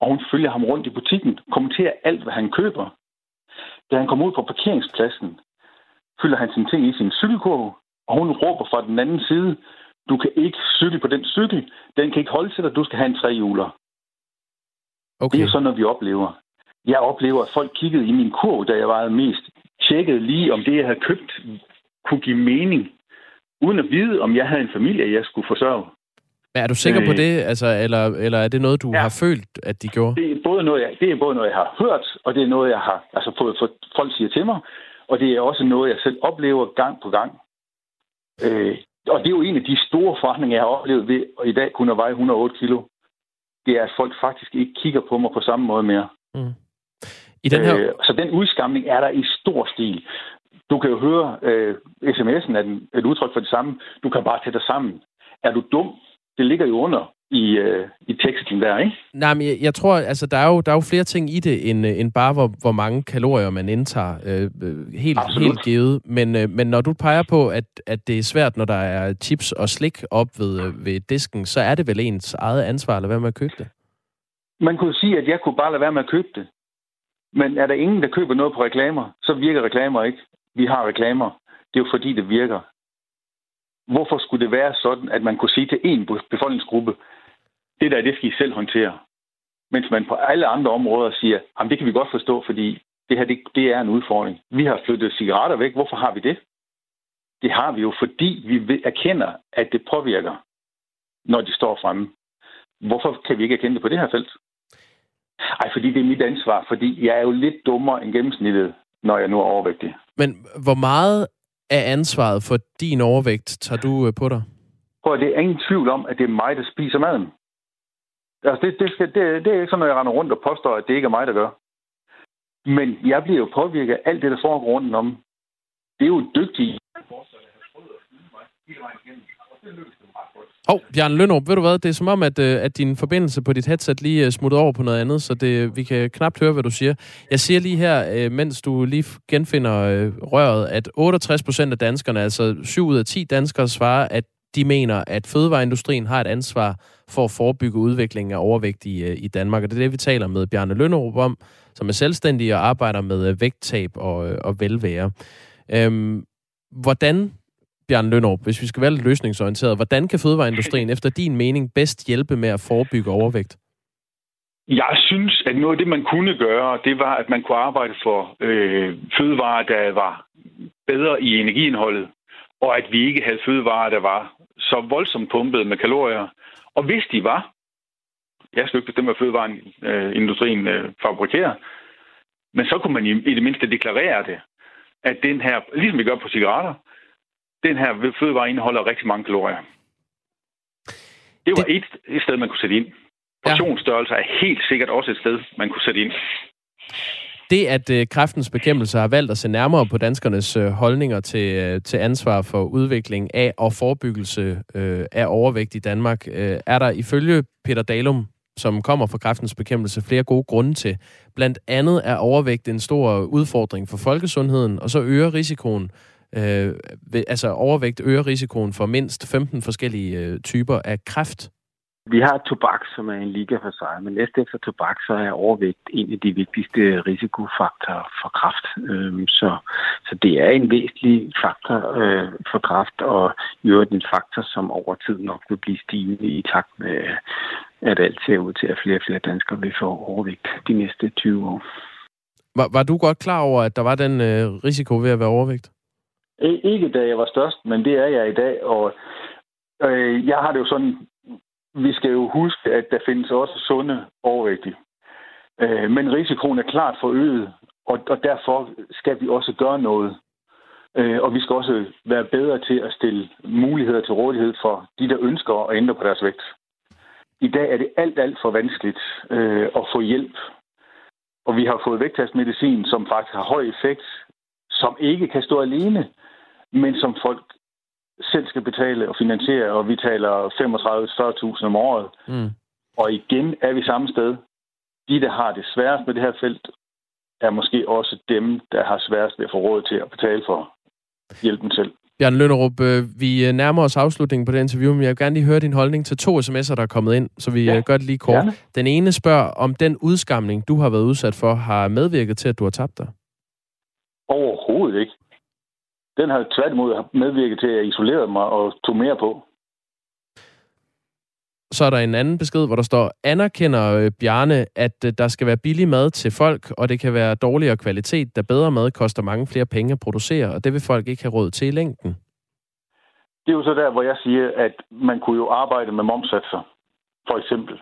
Og hun følger ham rundt i butikken, kommenterer alt, hvad han køber. Da han kommer ud på parkeringspladsen, fylder han sine ting i sin cykelkurv, og hun råber fra den anden side, du kan ikke cykle på den cykel, den kan ikke holde til dig, du skal have en trehjuler. Okay. Det er sådan noget, vi oplever. Jeg oplever, at folk kiggede i min kurv, da jeg var mest, tjekkede lige, om det, jeg havde købt, kunne give mening, uden at vide, om jeg havde en familie, jeg skulle forsørge. Men er du sikker øh, på det, altså, eller, eller er det noget, du ja. har følt, at de gjorde? Det er, både noget, jeg, det er både noget, jeg har hørt, og det er noget, jeg har altså, fået for, folk siger til mig, og det er også noget, jeg selv oplever gang på gang. Øh, og det er jo en af de store forandringer, jeg har oplevet ved at i dag kunne veje 108 kilo. Det er, at folk faktisk ikke kigger på mig på samme måde mere. Mm. I den her... øh, så den udskamning er der i stor stil. Du kan jo høre, øh, sms'en er et udtryk for det samme. Du kan bare tage dig sammen. Er du dum, det ligger jo under i, øh, i teksten der, ikke? Nej, men jeg, jeg tror, altså, der er, jo, der er jo flere ting i det, end, øh, end bare, hvor, hvor mange kalorier man indtager. Øh, øh, helt, helt givet. Men, øh, men når du peger på, at, at det er svært, når der er chips og slik op ved, øh, ved disken, så er det vel ens eget ansvar at lade være med at købe det? Man kunne sige, at jeg kunne bare lade være med at købe det. Men er der ingen, der køber noget på reklamer, så virker reklamer ikke. Vi har reklamer. Det er jo fordi, det virker. Hvorfor skulle det være sådan, at man kunne sige til en befolkningsgruppe, det der, det skal I selv håndtere. Mens man på alle andre områder siger, jamen det kan vi godt forstå, fordi det her, det, det er en udfordring. Vi har flyttet cigaretter væk. Hvorfor har vi det? Det har vi jo, fordi vi erkender, at det påvirker, når de står fremme. Hvorfor kan vi ikke erkende det på det her felt? Ej, fordi det er mit ansvar, fordi jeg er jo lidt dummere end gennemsnittet, når jeg nu er overvægtig. Men hvor meget af ansvaret for din overvægt tager du øh, på dig? Prøv, det er ingen tvivl om, at det er mig, der spiser maden. Altså, det, det, skal, det, det er ikke sådan, når jeg render rundt og påstår, at det ikke er mig, der gør. Men jeg bliver jo påvirket af alt det, der foregår rundt om. Det er jo dygtige. Hov, oh, Bjørn Lønrup, ved du hvad, det er som om, at, øh, at din forbindelse på dit headset lige øh, smutter over på noget andet, så det, vi kan knap høre, hvad du siger. Jeg siger lige her, øh, mens du lige genfinder røret, at 68 procent af danskerne, altså 7 ud af 10 danskere, svarer, at de mener, at fødevareindustrien har et ansvar for at forebygge udviklingen af overvægt i, i Danmark. Og det er det, vi taler med Bjarne Lønnerup om, som er selvstændig og arbejder med vægttab og, og velvære. Øhm, hvordan Bjørn Lønrup, hvis vi skal være lidt løsningsorienteret, hvordan kan fødevareindustrien efter din mening bedst hjælpe med at forebygge overvægt? Jeg synes, at noget af det, man kunne gøre, det var, at man kunne arbejde for øh, fødevarer, der var bedre i energiindholdet, og at vi ikke havde fødevarer, der var så voldsomt pumpet med kalorier. Og hvis de var, jeg skal ikke bestemme, hvad fødevareindustrien øh, fabrikerer, men så kunne man i, i det mindste deklarere det, at den her, ligesom vi gør på cigaretter, den her fødevare indeholder rigtig mange kalorier. Det var det... Et, et sted, man kunne sætte ind. Portionsstørrelse er helt sikkert også et sted, man kunne sætte ind. Det, at øh, kræftens bekæmpelse har valgt at se nærmere på danskernes øh, holdninger til, øh, til ansvar for udvikling af og forebyggelse øh, af overvægt i Danmark, øh, er der ifølge Peter Dalum, som kommer fra kræftens bekæmpelse, flere gode grunde til. Blandt andet er overvægt en stor udfordring for folkesundheden, og så øger risikoen Øh, altså overvægt øger risikoen for mindst 15 forskellige øh, typer af kræft. Vi har tobak, som er en liga for sig, men næste efter tobak, så er overvægt en af de vigtigste risikofaktorer for kræft. Øhm, så, så det er en væsentlig faktor øh, for kræft, og i øvrigt en faktor, som over tid nok vil blive stigende i takt med, at alt ser ud til, at flere og flere danskere vil få overvægt de næste 20 år. Var, var du godt klar over, at der var den øh, risiko ved at være overvægt? Ikke da jeg var størst, men det er jeg i dag. Og øh, jeg har det jo sådan, vi skal jo huske, at der findes også sunde overvægtige. Øh, men risikoen er klart forøget, og, og derfor skal vi også gøre noget. Øh, og vi skal også være bedre til at stille muligheder til rådighed for de, der ønsker at ændre på deres vægt. i dag er det alt, alt for vanskeligt øh, at få hjælp. Og vi har fået vægttabsmedicin, som faktisk har høj effekt, som ikke kan stå alene, men som folk selv skal betale og finansiere, og vi taler 35-40.000 om året. Mm. Og igen er vi samme sted. De, der har det sværest med det her felt, er måske også dem, der har sværest ved at få råd til at betale for hjælpen selv. Bjørn Lønnerup, øh, vi øh, nærmer os afslutningen på det interview, men jeg vil gerne lige høre din holdning til to sms'er, der er kommet ind, så vi ja, gør det lige kort. Gerne. Den ene spørger, om den udskamning, du har været udsat for, har medvirket til, at du har tabt dig? Overhovedet ikke. Den har tværtimod medvirket til, at jeg isolerede mig og tog mere på. Så er der en anden besked, hvor der står, anerkender øh, Bjarne, at der skal være billig mad til folk, og det kan være dårligere kvalitet, da bedre mad koster mange flere penge at producere, og det vil folk ikke have råd til i længden. Det er jo så der, hvor jeg siger, at man kunne jo arbejde med momsatser, for eksempel.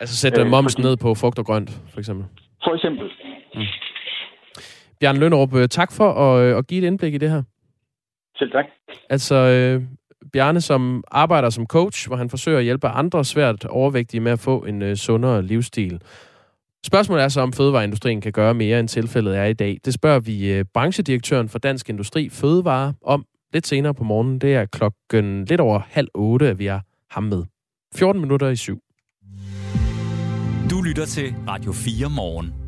Altså sætte øh, momsen fordi... ned på frugt og grønt, for eksempel? For eksempel. Mm. Bjørn Lønnerup, øh, tak for at, at give et indblik i det her. Selv tak. Altså, øh, Bjarne, som arbejder som coach, hvor han forsøger at hjælpe andre svært overvægtige med at få en øh, sundere livsstil. Spørgsmålet er så, om fødevareindustrien kan gøre mere, end tilfældet er i dag. Det spørger vi øh, branchedirektøren for Dansk Industri Fødevare om lidt senere på morgenen. Det er klokken lidt over halv otte, at vi er ham med. 14 minutter i syv. Du lytter til Radio 4 morgen.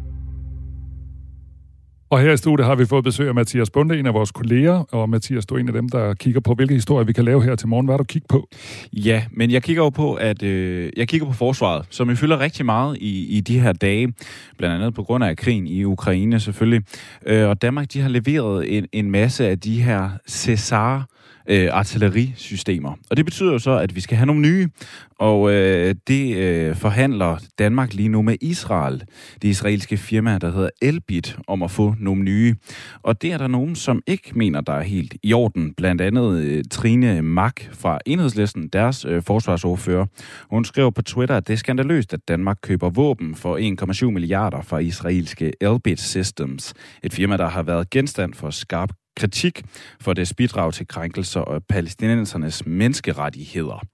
Og her i studiet har vi fået besøg af Mathias Bunde, en af vores kolleger, og Mathias, du er en af dem, der kigger på, hvilke historier vi kan lave her til morgen. Hvad er du kigge på? Ja, men jeg kigger jo på, at øh, jeg kigger på forsvaret, som jo fylder rigtig meget i, i de her dage, blandt andet på grund af krigen i Ukraine selvfølgelig. Øh, og Danmark, de har leveret en, en masse af de her Cesar øh, artillerisystemer. Og det betyder jo så, at vi skal have nogle nye, og øh, det øh, forhandler Danmark lige nu med Israel, det israelske firma, der hedder Elbit, om at få nogle nye. Og det er der nogen, som ikke mener, der er helt i orden. Blandt andet øh, Trine Mack fra Enhedslisten, deres øh, forsvarsordfører. Hun skriver på Twitter, at det er skandaløst, at Danmark køber våben for 1,7 milliarder fra israelske Elbit Systems. Et firma, der har været genstand for skarp kritik for dets bidrag til krænkelser og palæstinensernes menneskerettigheder.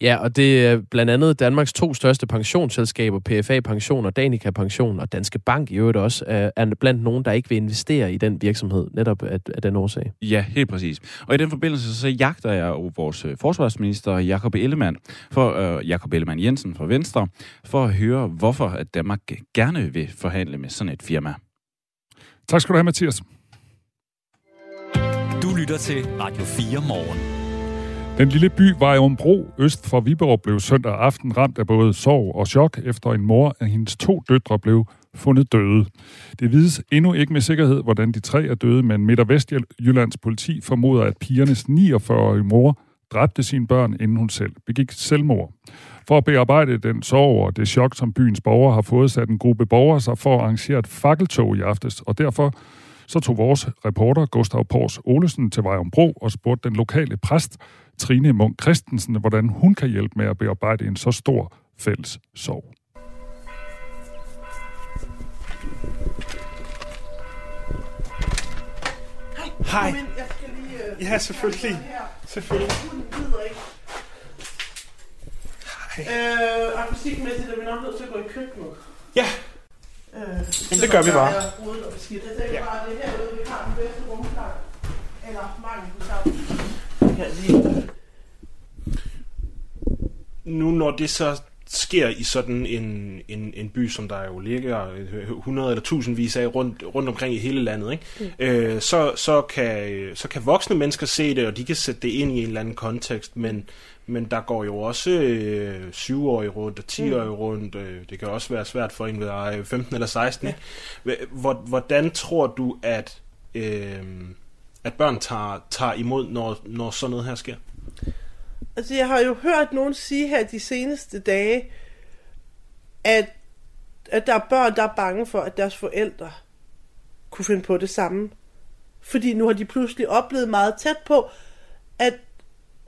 Ja, og det er blandt andet Danmarks to største pensionsselskaber, PFA Pension og Danica Pension og Danske Bank i øvrigt også, er blandt nogen, der ikke vil investere i den virksomhed, netop af, af den årsag. Ja, helt præcis. Og i den forbindelse så jagter jeg jo vores øh, forsvarsminister Jakob Ellemann, for, uh, Jakob Ellemann Jensen fra Venstre, for at høre, hvorfor at Danmark gerne vil forhandle med sådan et firma. Tak skal du have, Mathias. Du lytter til Radio 4 morgen. Den lille by Vejrumbro øst for Viborg blev søndag aften ramt af både sorg og chok, efter en mor af hendes to døtre blev fundet døde. Det vides endnu ikke med sikkerhed, hvordan de tre er døde, men Midt- og Vestjyllands politi formoder, at pigernes 49-årige mor dræbte sine børn, inden hun selv begik selvmord. For at bearbejde den sorg og det chok, som byens borgere har fået, sat en gruppe borgere sig for at arrangere et fakkeltog i aftes, og derfor så tog vores reporter Gustav Pors Olesen til Bro og spurgte den lokale præst Trine Munk Christensen, hvordan hun kan hjælpe med at bearbejde en så stor fælles sorg. Hej. Øh, ja, selvfølgelig. Selvfølgelig. Hej. Øh, akustikmæssigt er vi nok nødt til at gå i køkkenet. Ja, Øh, Jamen, det gør vi bare. Jeg tænker ja. bare, det er herude, vi har den bedste rumklang. Eller mangel på sammen. Kan lige... Nu når det så sker i sådan en, en, en by, som der jo ligger 100 eller tusindvis af rundt, rundt omkring i hele landet, ikke? Mm. Øh, så, så, kan, så kan voksne mennesker se det, og de kan sætte det ind i en eller anden kontekst, men, men der går jo også øh, 7-årige rundt og 10-årige mm. rundt. Øh, det kan også være svært for en ved 15 eller 16. Ja. Ikke? Hvordan tror du, at, øh, at børn tager, tager imod, når, når sådan noget her sker? Altså, jeg har jo hørt nogen sige her de seneste dage, at, at der er børn, der er bange for, at deres forældre kunne finde på det samme. Fordi nu har de pludselig oplevet meget tæt på, at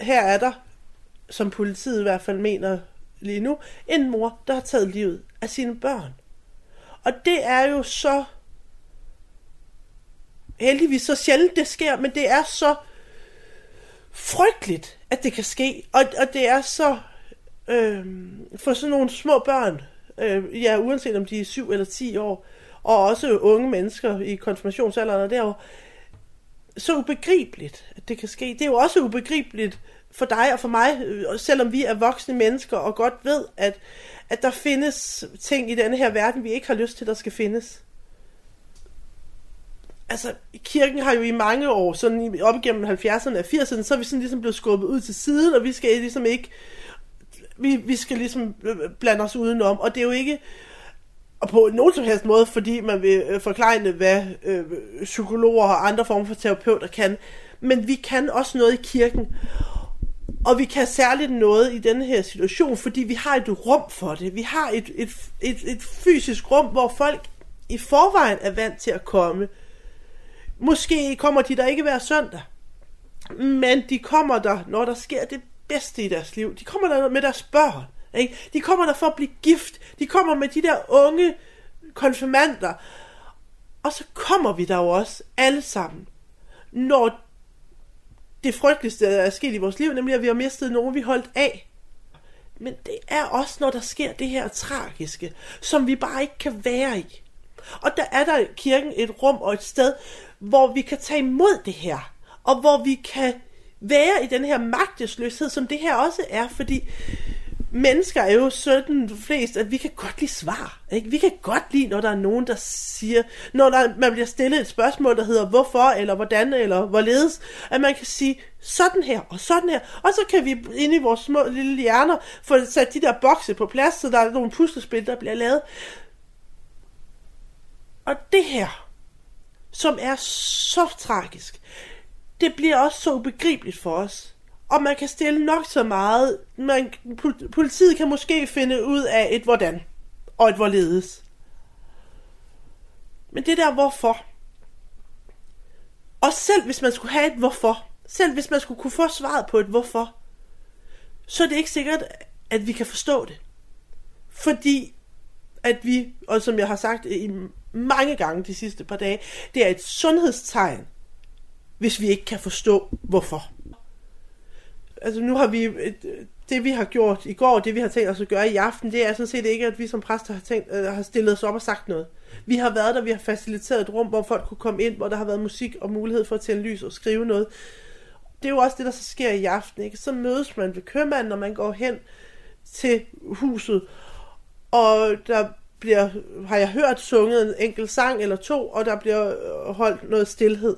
her er der som politiet i hvert fald mener lige nu, en mor, der har taget livet af sine børn. Og det er jo så heldigvis så sjældent det sker, men det er så frygteligt, at det kan ske. Og, og det er så øh, for sådan nogle små børn, øh, ja, uanset om de er 7 eller 10 år, og også unge mennesker i konfirmationsalderen og derovre, så ubegribeligt, at det kan ske. Det er jo også ubegribeligt for dig og for mig, øh, selvom vi er voksne mennesker og godt ved, at, at der findes ting i denne her verden, vi ikke har lyst til, der skal findes. Altså, kirken har jo i mange år, sådan op igennem 70'erne og 80'erne, så er vi sådan ligesom blevet skubbet ud til siden, og vi skal ligesom ikke, vi, vi skal ligesom øh, blande os udenom, og det er jo ikke, og på nogen som helst måde, fordi man vil øh, forklare, hvad øh, psykologer og andre former for terapeuter kan. Men vi kan også noget i kirken. Og vi kan særligt noget i denne her situation, fordi vi har et rum for det. Vi har et, et, et, et fysisk rum, hvor folk i forvejen er vant til at komme. Måske kommer de der ikke hver søndag, men de kommer der, når der sker det bedste i deres liv. De kommer der med deres børn. Ikke? De kommer der for at blive gift. De kommer med de der unge konfirmander. Og så kommer vi der jo også alle sammen, når det frygteligste er sket i vores liv, nemlig at vi har mistet nogen, vi holdt af. Men det er også, når der sker det her tragiske, som vi bare ikke kan være i. Og der er der i kirken et rum og et sted, hvor vi kan tage imod det her, og hvor vi kan være i den her magtesløshed, som det her også er, fordi mennesker er jo sådan flest, at vi kan godt lide svar. Ikke? Vi kan godt lide, når der er nogen, der siger, når der, man bliver stillet et spørgsmål, der hedder hvorfor, eller hvordan, eller hvorledes, at man kan sige sådan her, og sådan her, og så kan vi inde i vores små lille hjerner få sat de der bokse på plads, så der er nogle puslespil, der bliver lavet. Og det her, som er så tragisk, det bliver også så ubegribeligt for os og man kan stille nok så meget. Man, politiet kan måske finde ud af et hvordan, og et hvorledes. Men det der hvorfor, og selv hvis man skulle have et hvorfor, selv hvis man skulle kunne få svaret på et hvorfor, så er det ikke sikkert, at vi kan forstå det. Fordi at vi, og som jeg har sagt i mange gange de sidste par dage, det er et sundhedstegn, hvis vi ikke kan forstå hvorfor altså nu har vi, øh, det vi har gjort i går, det vi har tænkt os at gøre i aften, det er sådan set ikke, at vi som præster har, tænkt, øh, har stillet os op og sagt noget. Vi har været der, vi har faciliteret et rum, hvor folk kunne komme ind, hvor der har været musik og mulighed for at tænde lys og skrive noget. Det er jo også det, der så sker i aften. Ikke? Så mødes man ved købmanden, når man går hen til huset, og der bliver, har jeg hørt sunget en enkelt sang eller to, og der bliver øh, holdt noget stillhed.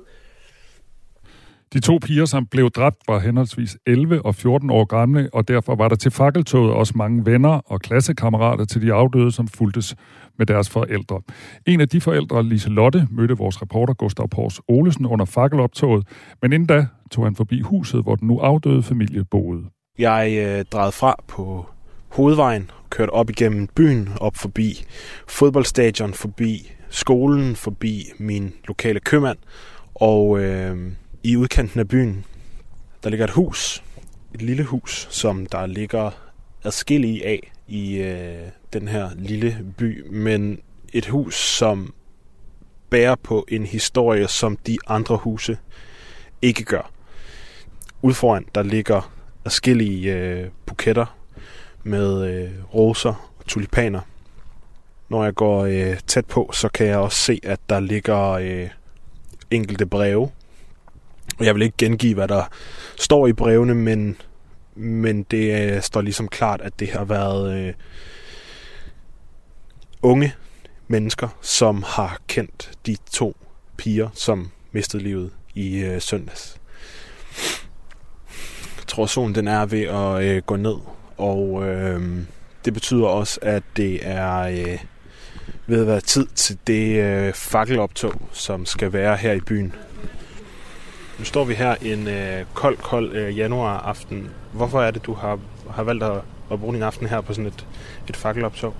De to piger, som blev dræbt, var henholdsvis 11 og 14 år gamle, og derfor var der til fakkeltoget også mange venner og klassekammerater til de afdøde, som fuldtes med deres forældre. En af de forældre, Lise Lotte, mødte vores reporter Gustav Pors Olesen under fakkeloptoget, men inden da tog han forbi huset, hvor den nu afdøde familie boede. Jeg øh, drejede fra på hovedvejen, kørte op igennem byen, op forbi fodboldstadion, forbi skolen, forbi min lokale købmand, og øh, i udkanten af byen, der ligger et hus. Et lille hus, som der ligger adskillige af i øh, den her lille by. Men et hus, som bærer på en historie, som de andre huse ikke gør. Udforan, der ligger adskillige øh, buketter med øh, roser og tulipaner. Når jeg går øh, tæt på, så kan jeg også se, at der ligger øh, enkelte breve jeg vil ikke gengive, hvad der står i brevene, men, men det øh, står ligesom klart, at det har været øh, unge mennesker, som har kendt de to piger, som mistede livet i øh, søndags. Jeg tror, solen den er ved at øh, gå ned, og øh, det betyder også, at det er øh, ved at være tid til det øh, fakkeloptog, som skal være her i byen nu står vi her en øh, kold, kold øh, januar aften. Hvorfor er det, du har, har valgt at, at bruge din aften her på sådan et, et fakkeloptog?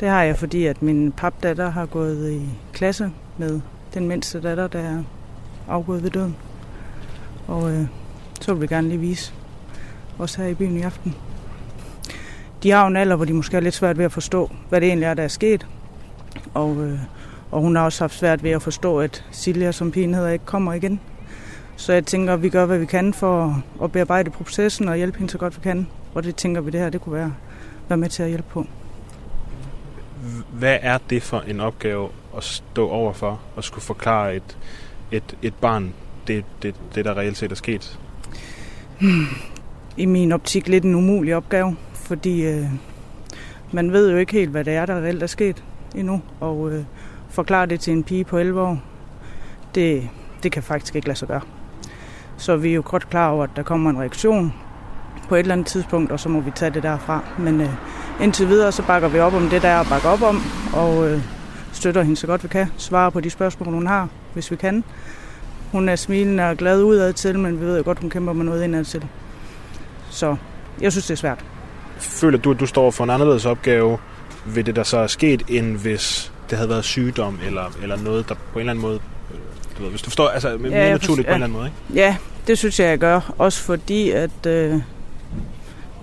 Det har jeg, fordi at min papdatter har gået i klasse med den mindste datter, der er afgået ved døden. Og øh, så vil vi gerne lige vise os her i byen i aften. De har jo en alder, hvor de måske er lidt svært ved at forstå, hvad det egentlig er, der er sket. Og, øh, og hun har også haft svært ved at forstå, at Silja, som pigen hedder, ikke kommer igen. Så jeg tænker, at vi gør, hvad vi kan for at bearbejde processen og hjælpe hende så godt vi kan. Og det tænker vi, det her det kunne være, være med til at hjælpe på. Hvad er det for en opgave at stå over for og skulle forklare et, et, et barn det, det, det, der reelt set er sket? I min optik lidt en umulig opgave, fordi øh, man ved jo ikke helt, hvad det er, der reelt er sket endnu. Og øh, forklare det til en pige på 11 år, det, det kan faktisk ikke lade sig gøre. Så vi er jo godt klar over, at der kommer en reaktion på et eller andet tidspunkt, og så må vi tage det derfra. Men øh, indtil videre, så bakker vi op om det, der er at bakke op om, og øh, støtter hende så godt vi kan. Svarer på de spørgsmål, hun har, hvis vi kan. Hun er smilende og glad udad til, men vi ved jo godt, hun kæmper med noget indad til. Så jeg synes, det er svært. Føler du, at du står for en anderledes opgave ved det, der så er sket, end hvis det havde været sygdom, eller, eller noget, der på en eller anden måde... Du ved, hvis du forstår, altså mere ja, naturligt på en eller anden måde, ikke? Ja, det synes jeg, jeg gør. Også fordi, at øh,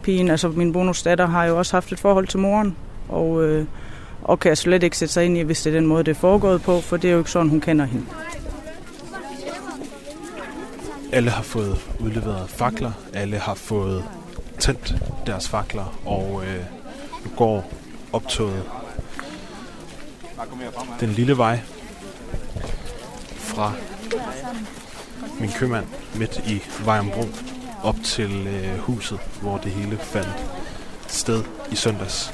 pigen, altså min bonusdatter, har jo også haft et forhold til moren. Og, øh, og kan slet ikke sætte sig ind i, hvis det er den måde, det er foregået på, for det er jo ikke sådan, hun kender hende. Alle har fået udleveret fakler. Alle har fået tændt deres fakler. Og øh, nu går optoget den lille vej fra min købmand midt i Vejambro op til øh, huset, hvor det hele fandt sted i søndags.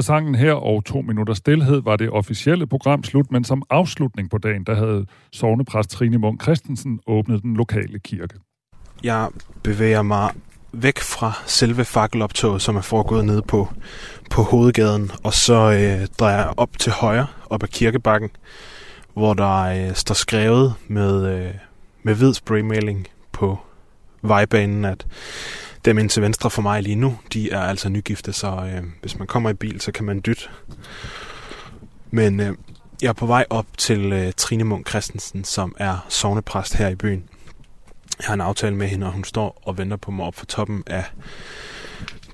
Efter sangen her og to minutter stillhed var det officielle program slut, men som afslutning på dagen, der havde sovnepræst Trine Munk Christensen åbnet den lokale kirke. Jeg bevæger mig væk fra selve fakkeloptoget, som er foregået nede på, på hovedgaden, og så øh, drejer jeg op til højre, op ad kirkebakken, hvor der øh, står skrevet med, øh, med hvid spraymaling på vejbanen, at dem ind til venstre for mig lige nu, de er altså nygifte, så øh, hvis man kommer i bil, så kan man dytte. Men øh, jeg er på vej op til øh, Trine Munk Christensen, som er sovnepræst her i byen. Jeg har en aftale med hende, og hun står og venter på mig op for toppen af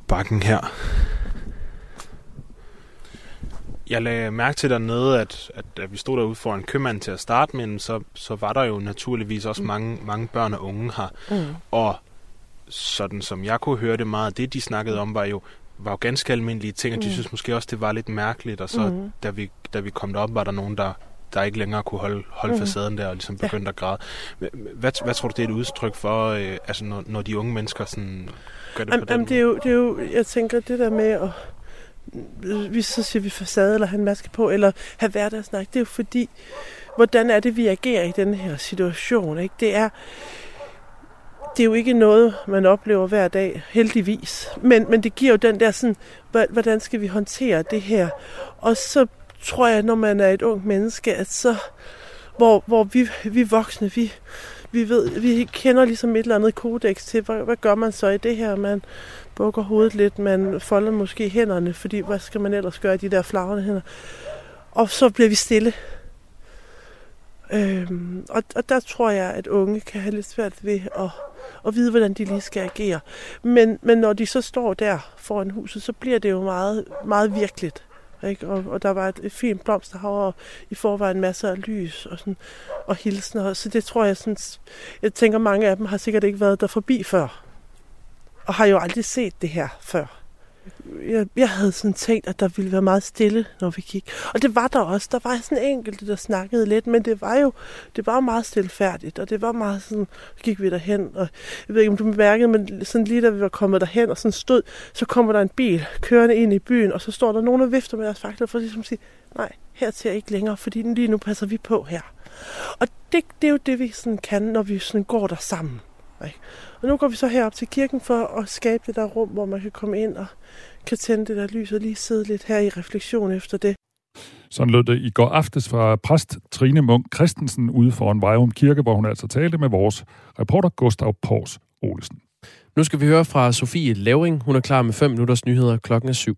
bakken her. Jeg lagde mærke til dernede, at, at, at vi stod derude for en købmand til at starte med, så, så var der jo naturligvis også mm. mange, mange børn og unge her. Mm. Og sådan som jeg kunne høre det meget, det de snakkede om, var jo, var jo ganske almindelige ting, og de mm. synes måske også, det var lidt mærkeligt, og så mm. da, vi, da vi kom derop, var der nogen, der, der ikke længere kunne holde, holde mm. facaden der, og ligesom begyndte ja. at græde. Hvad, hvad tror du, det er et udtryk for, øh, altså når, når de unge mennesker sådan gør det am, på den am, måde? det er, jo, det er jo, jeg tænker, det der med at vi så siger vi facade, eller have en maske på, eller have hverdagssnak, det er jo fordi, hvordan er det, vi agerer i den her situation, ikke? Det er, det er jo ikke noget, man oplever hver dag, heldigvis. Men, men det giver jo den der sådan, hvordan skal vi håndtere det her? Og så tror jeg, når man er et ung menneske, at så, hvor, hvor vi, vi voksne, vi, vi ved, vi kender ligesom et eller andet kodex til, hvad, hvad gør man så i det her? Man bukker hovedet lidt, man folder måske hænderne, fordi hvad skal man ellers gøre i de der flagrende hænder? Og så bliver vi stille. Øhm, og, og der tror jeg, at unge kan have lidt svært ved at, at vide, hvordan de lige skal agere. Men, men når de så står der foran huset, så bliver det jo meget, meget virkeligt. Ikke? Og, og der var et, et fint blomsterhav, og i forvejen masser af lys og, sådan, og hilsner. Så det tror jeg, sådan, jeg tænker, mange af dem har sikkert ikke været der forbi før. Og har jo aldrig set det her før jeg, jeg havde sådan tænkt, at der ville være meget stille, når vi gik. Og det var der også. Der var sådan enkelte, der snakkede lidt, men det var jo det var meget stilfærdigt, og det var meget sådan, så gik vi derhen, og jeg ved ikke, om du bemærkede, men sådan lige da vi var kommet derhen og sådan stod, så kommer der en bil kørende ind i byen, og så står der nogen og vifter med deres fakler, for ligesom at sige, nej, her til ikke længere, fordi lige nu passer vi på her. Og det, det er jo det, vi sådan kan, når vi sådan går der sammen. Ikke? Og nu går vi så herop til kirken for at skabe det der rum, hvor man kan komme ind og kan tænde det der lys og lige sidde lidt her i refleksion efter det. Sådan lød det i går aftes fra præst Trine Munk Christensen ude foran Vejrum Kirke, hvor hun altså talte med vores reporter Gustav Pors Olesen. Nu skal vi høre fra Sofie Lavring. Hun er klar med 5 minutters nyheder klokken er 7.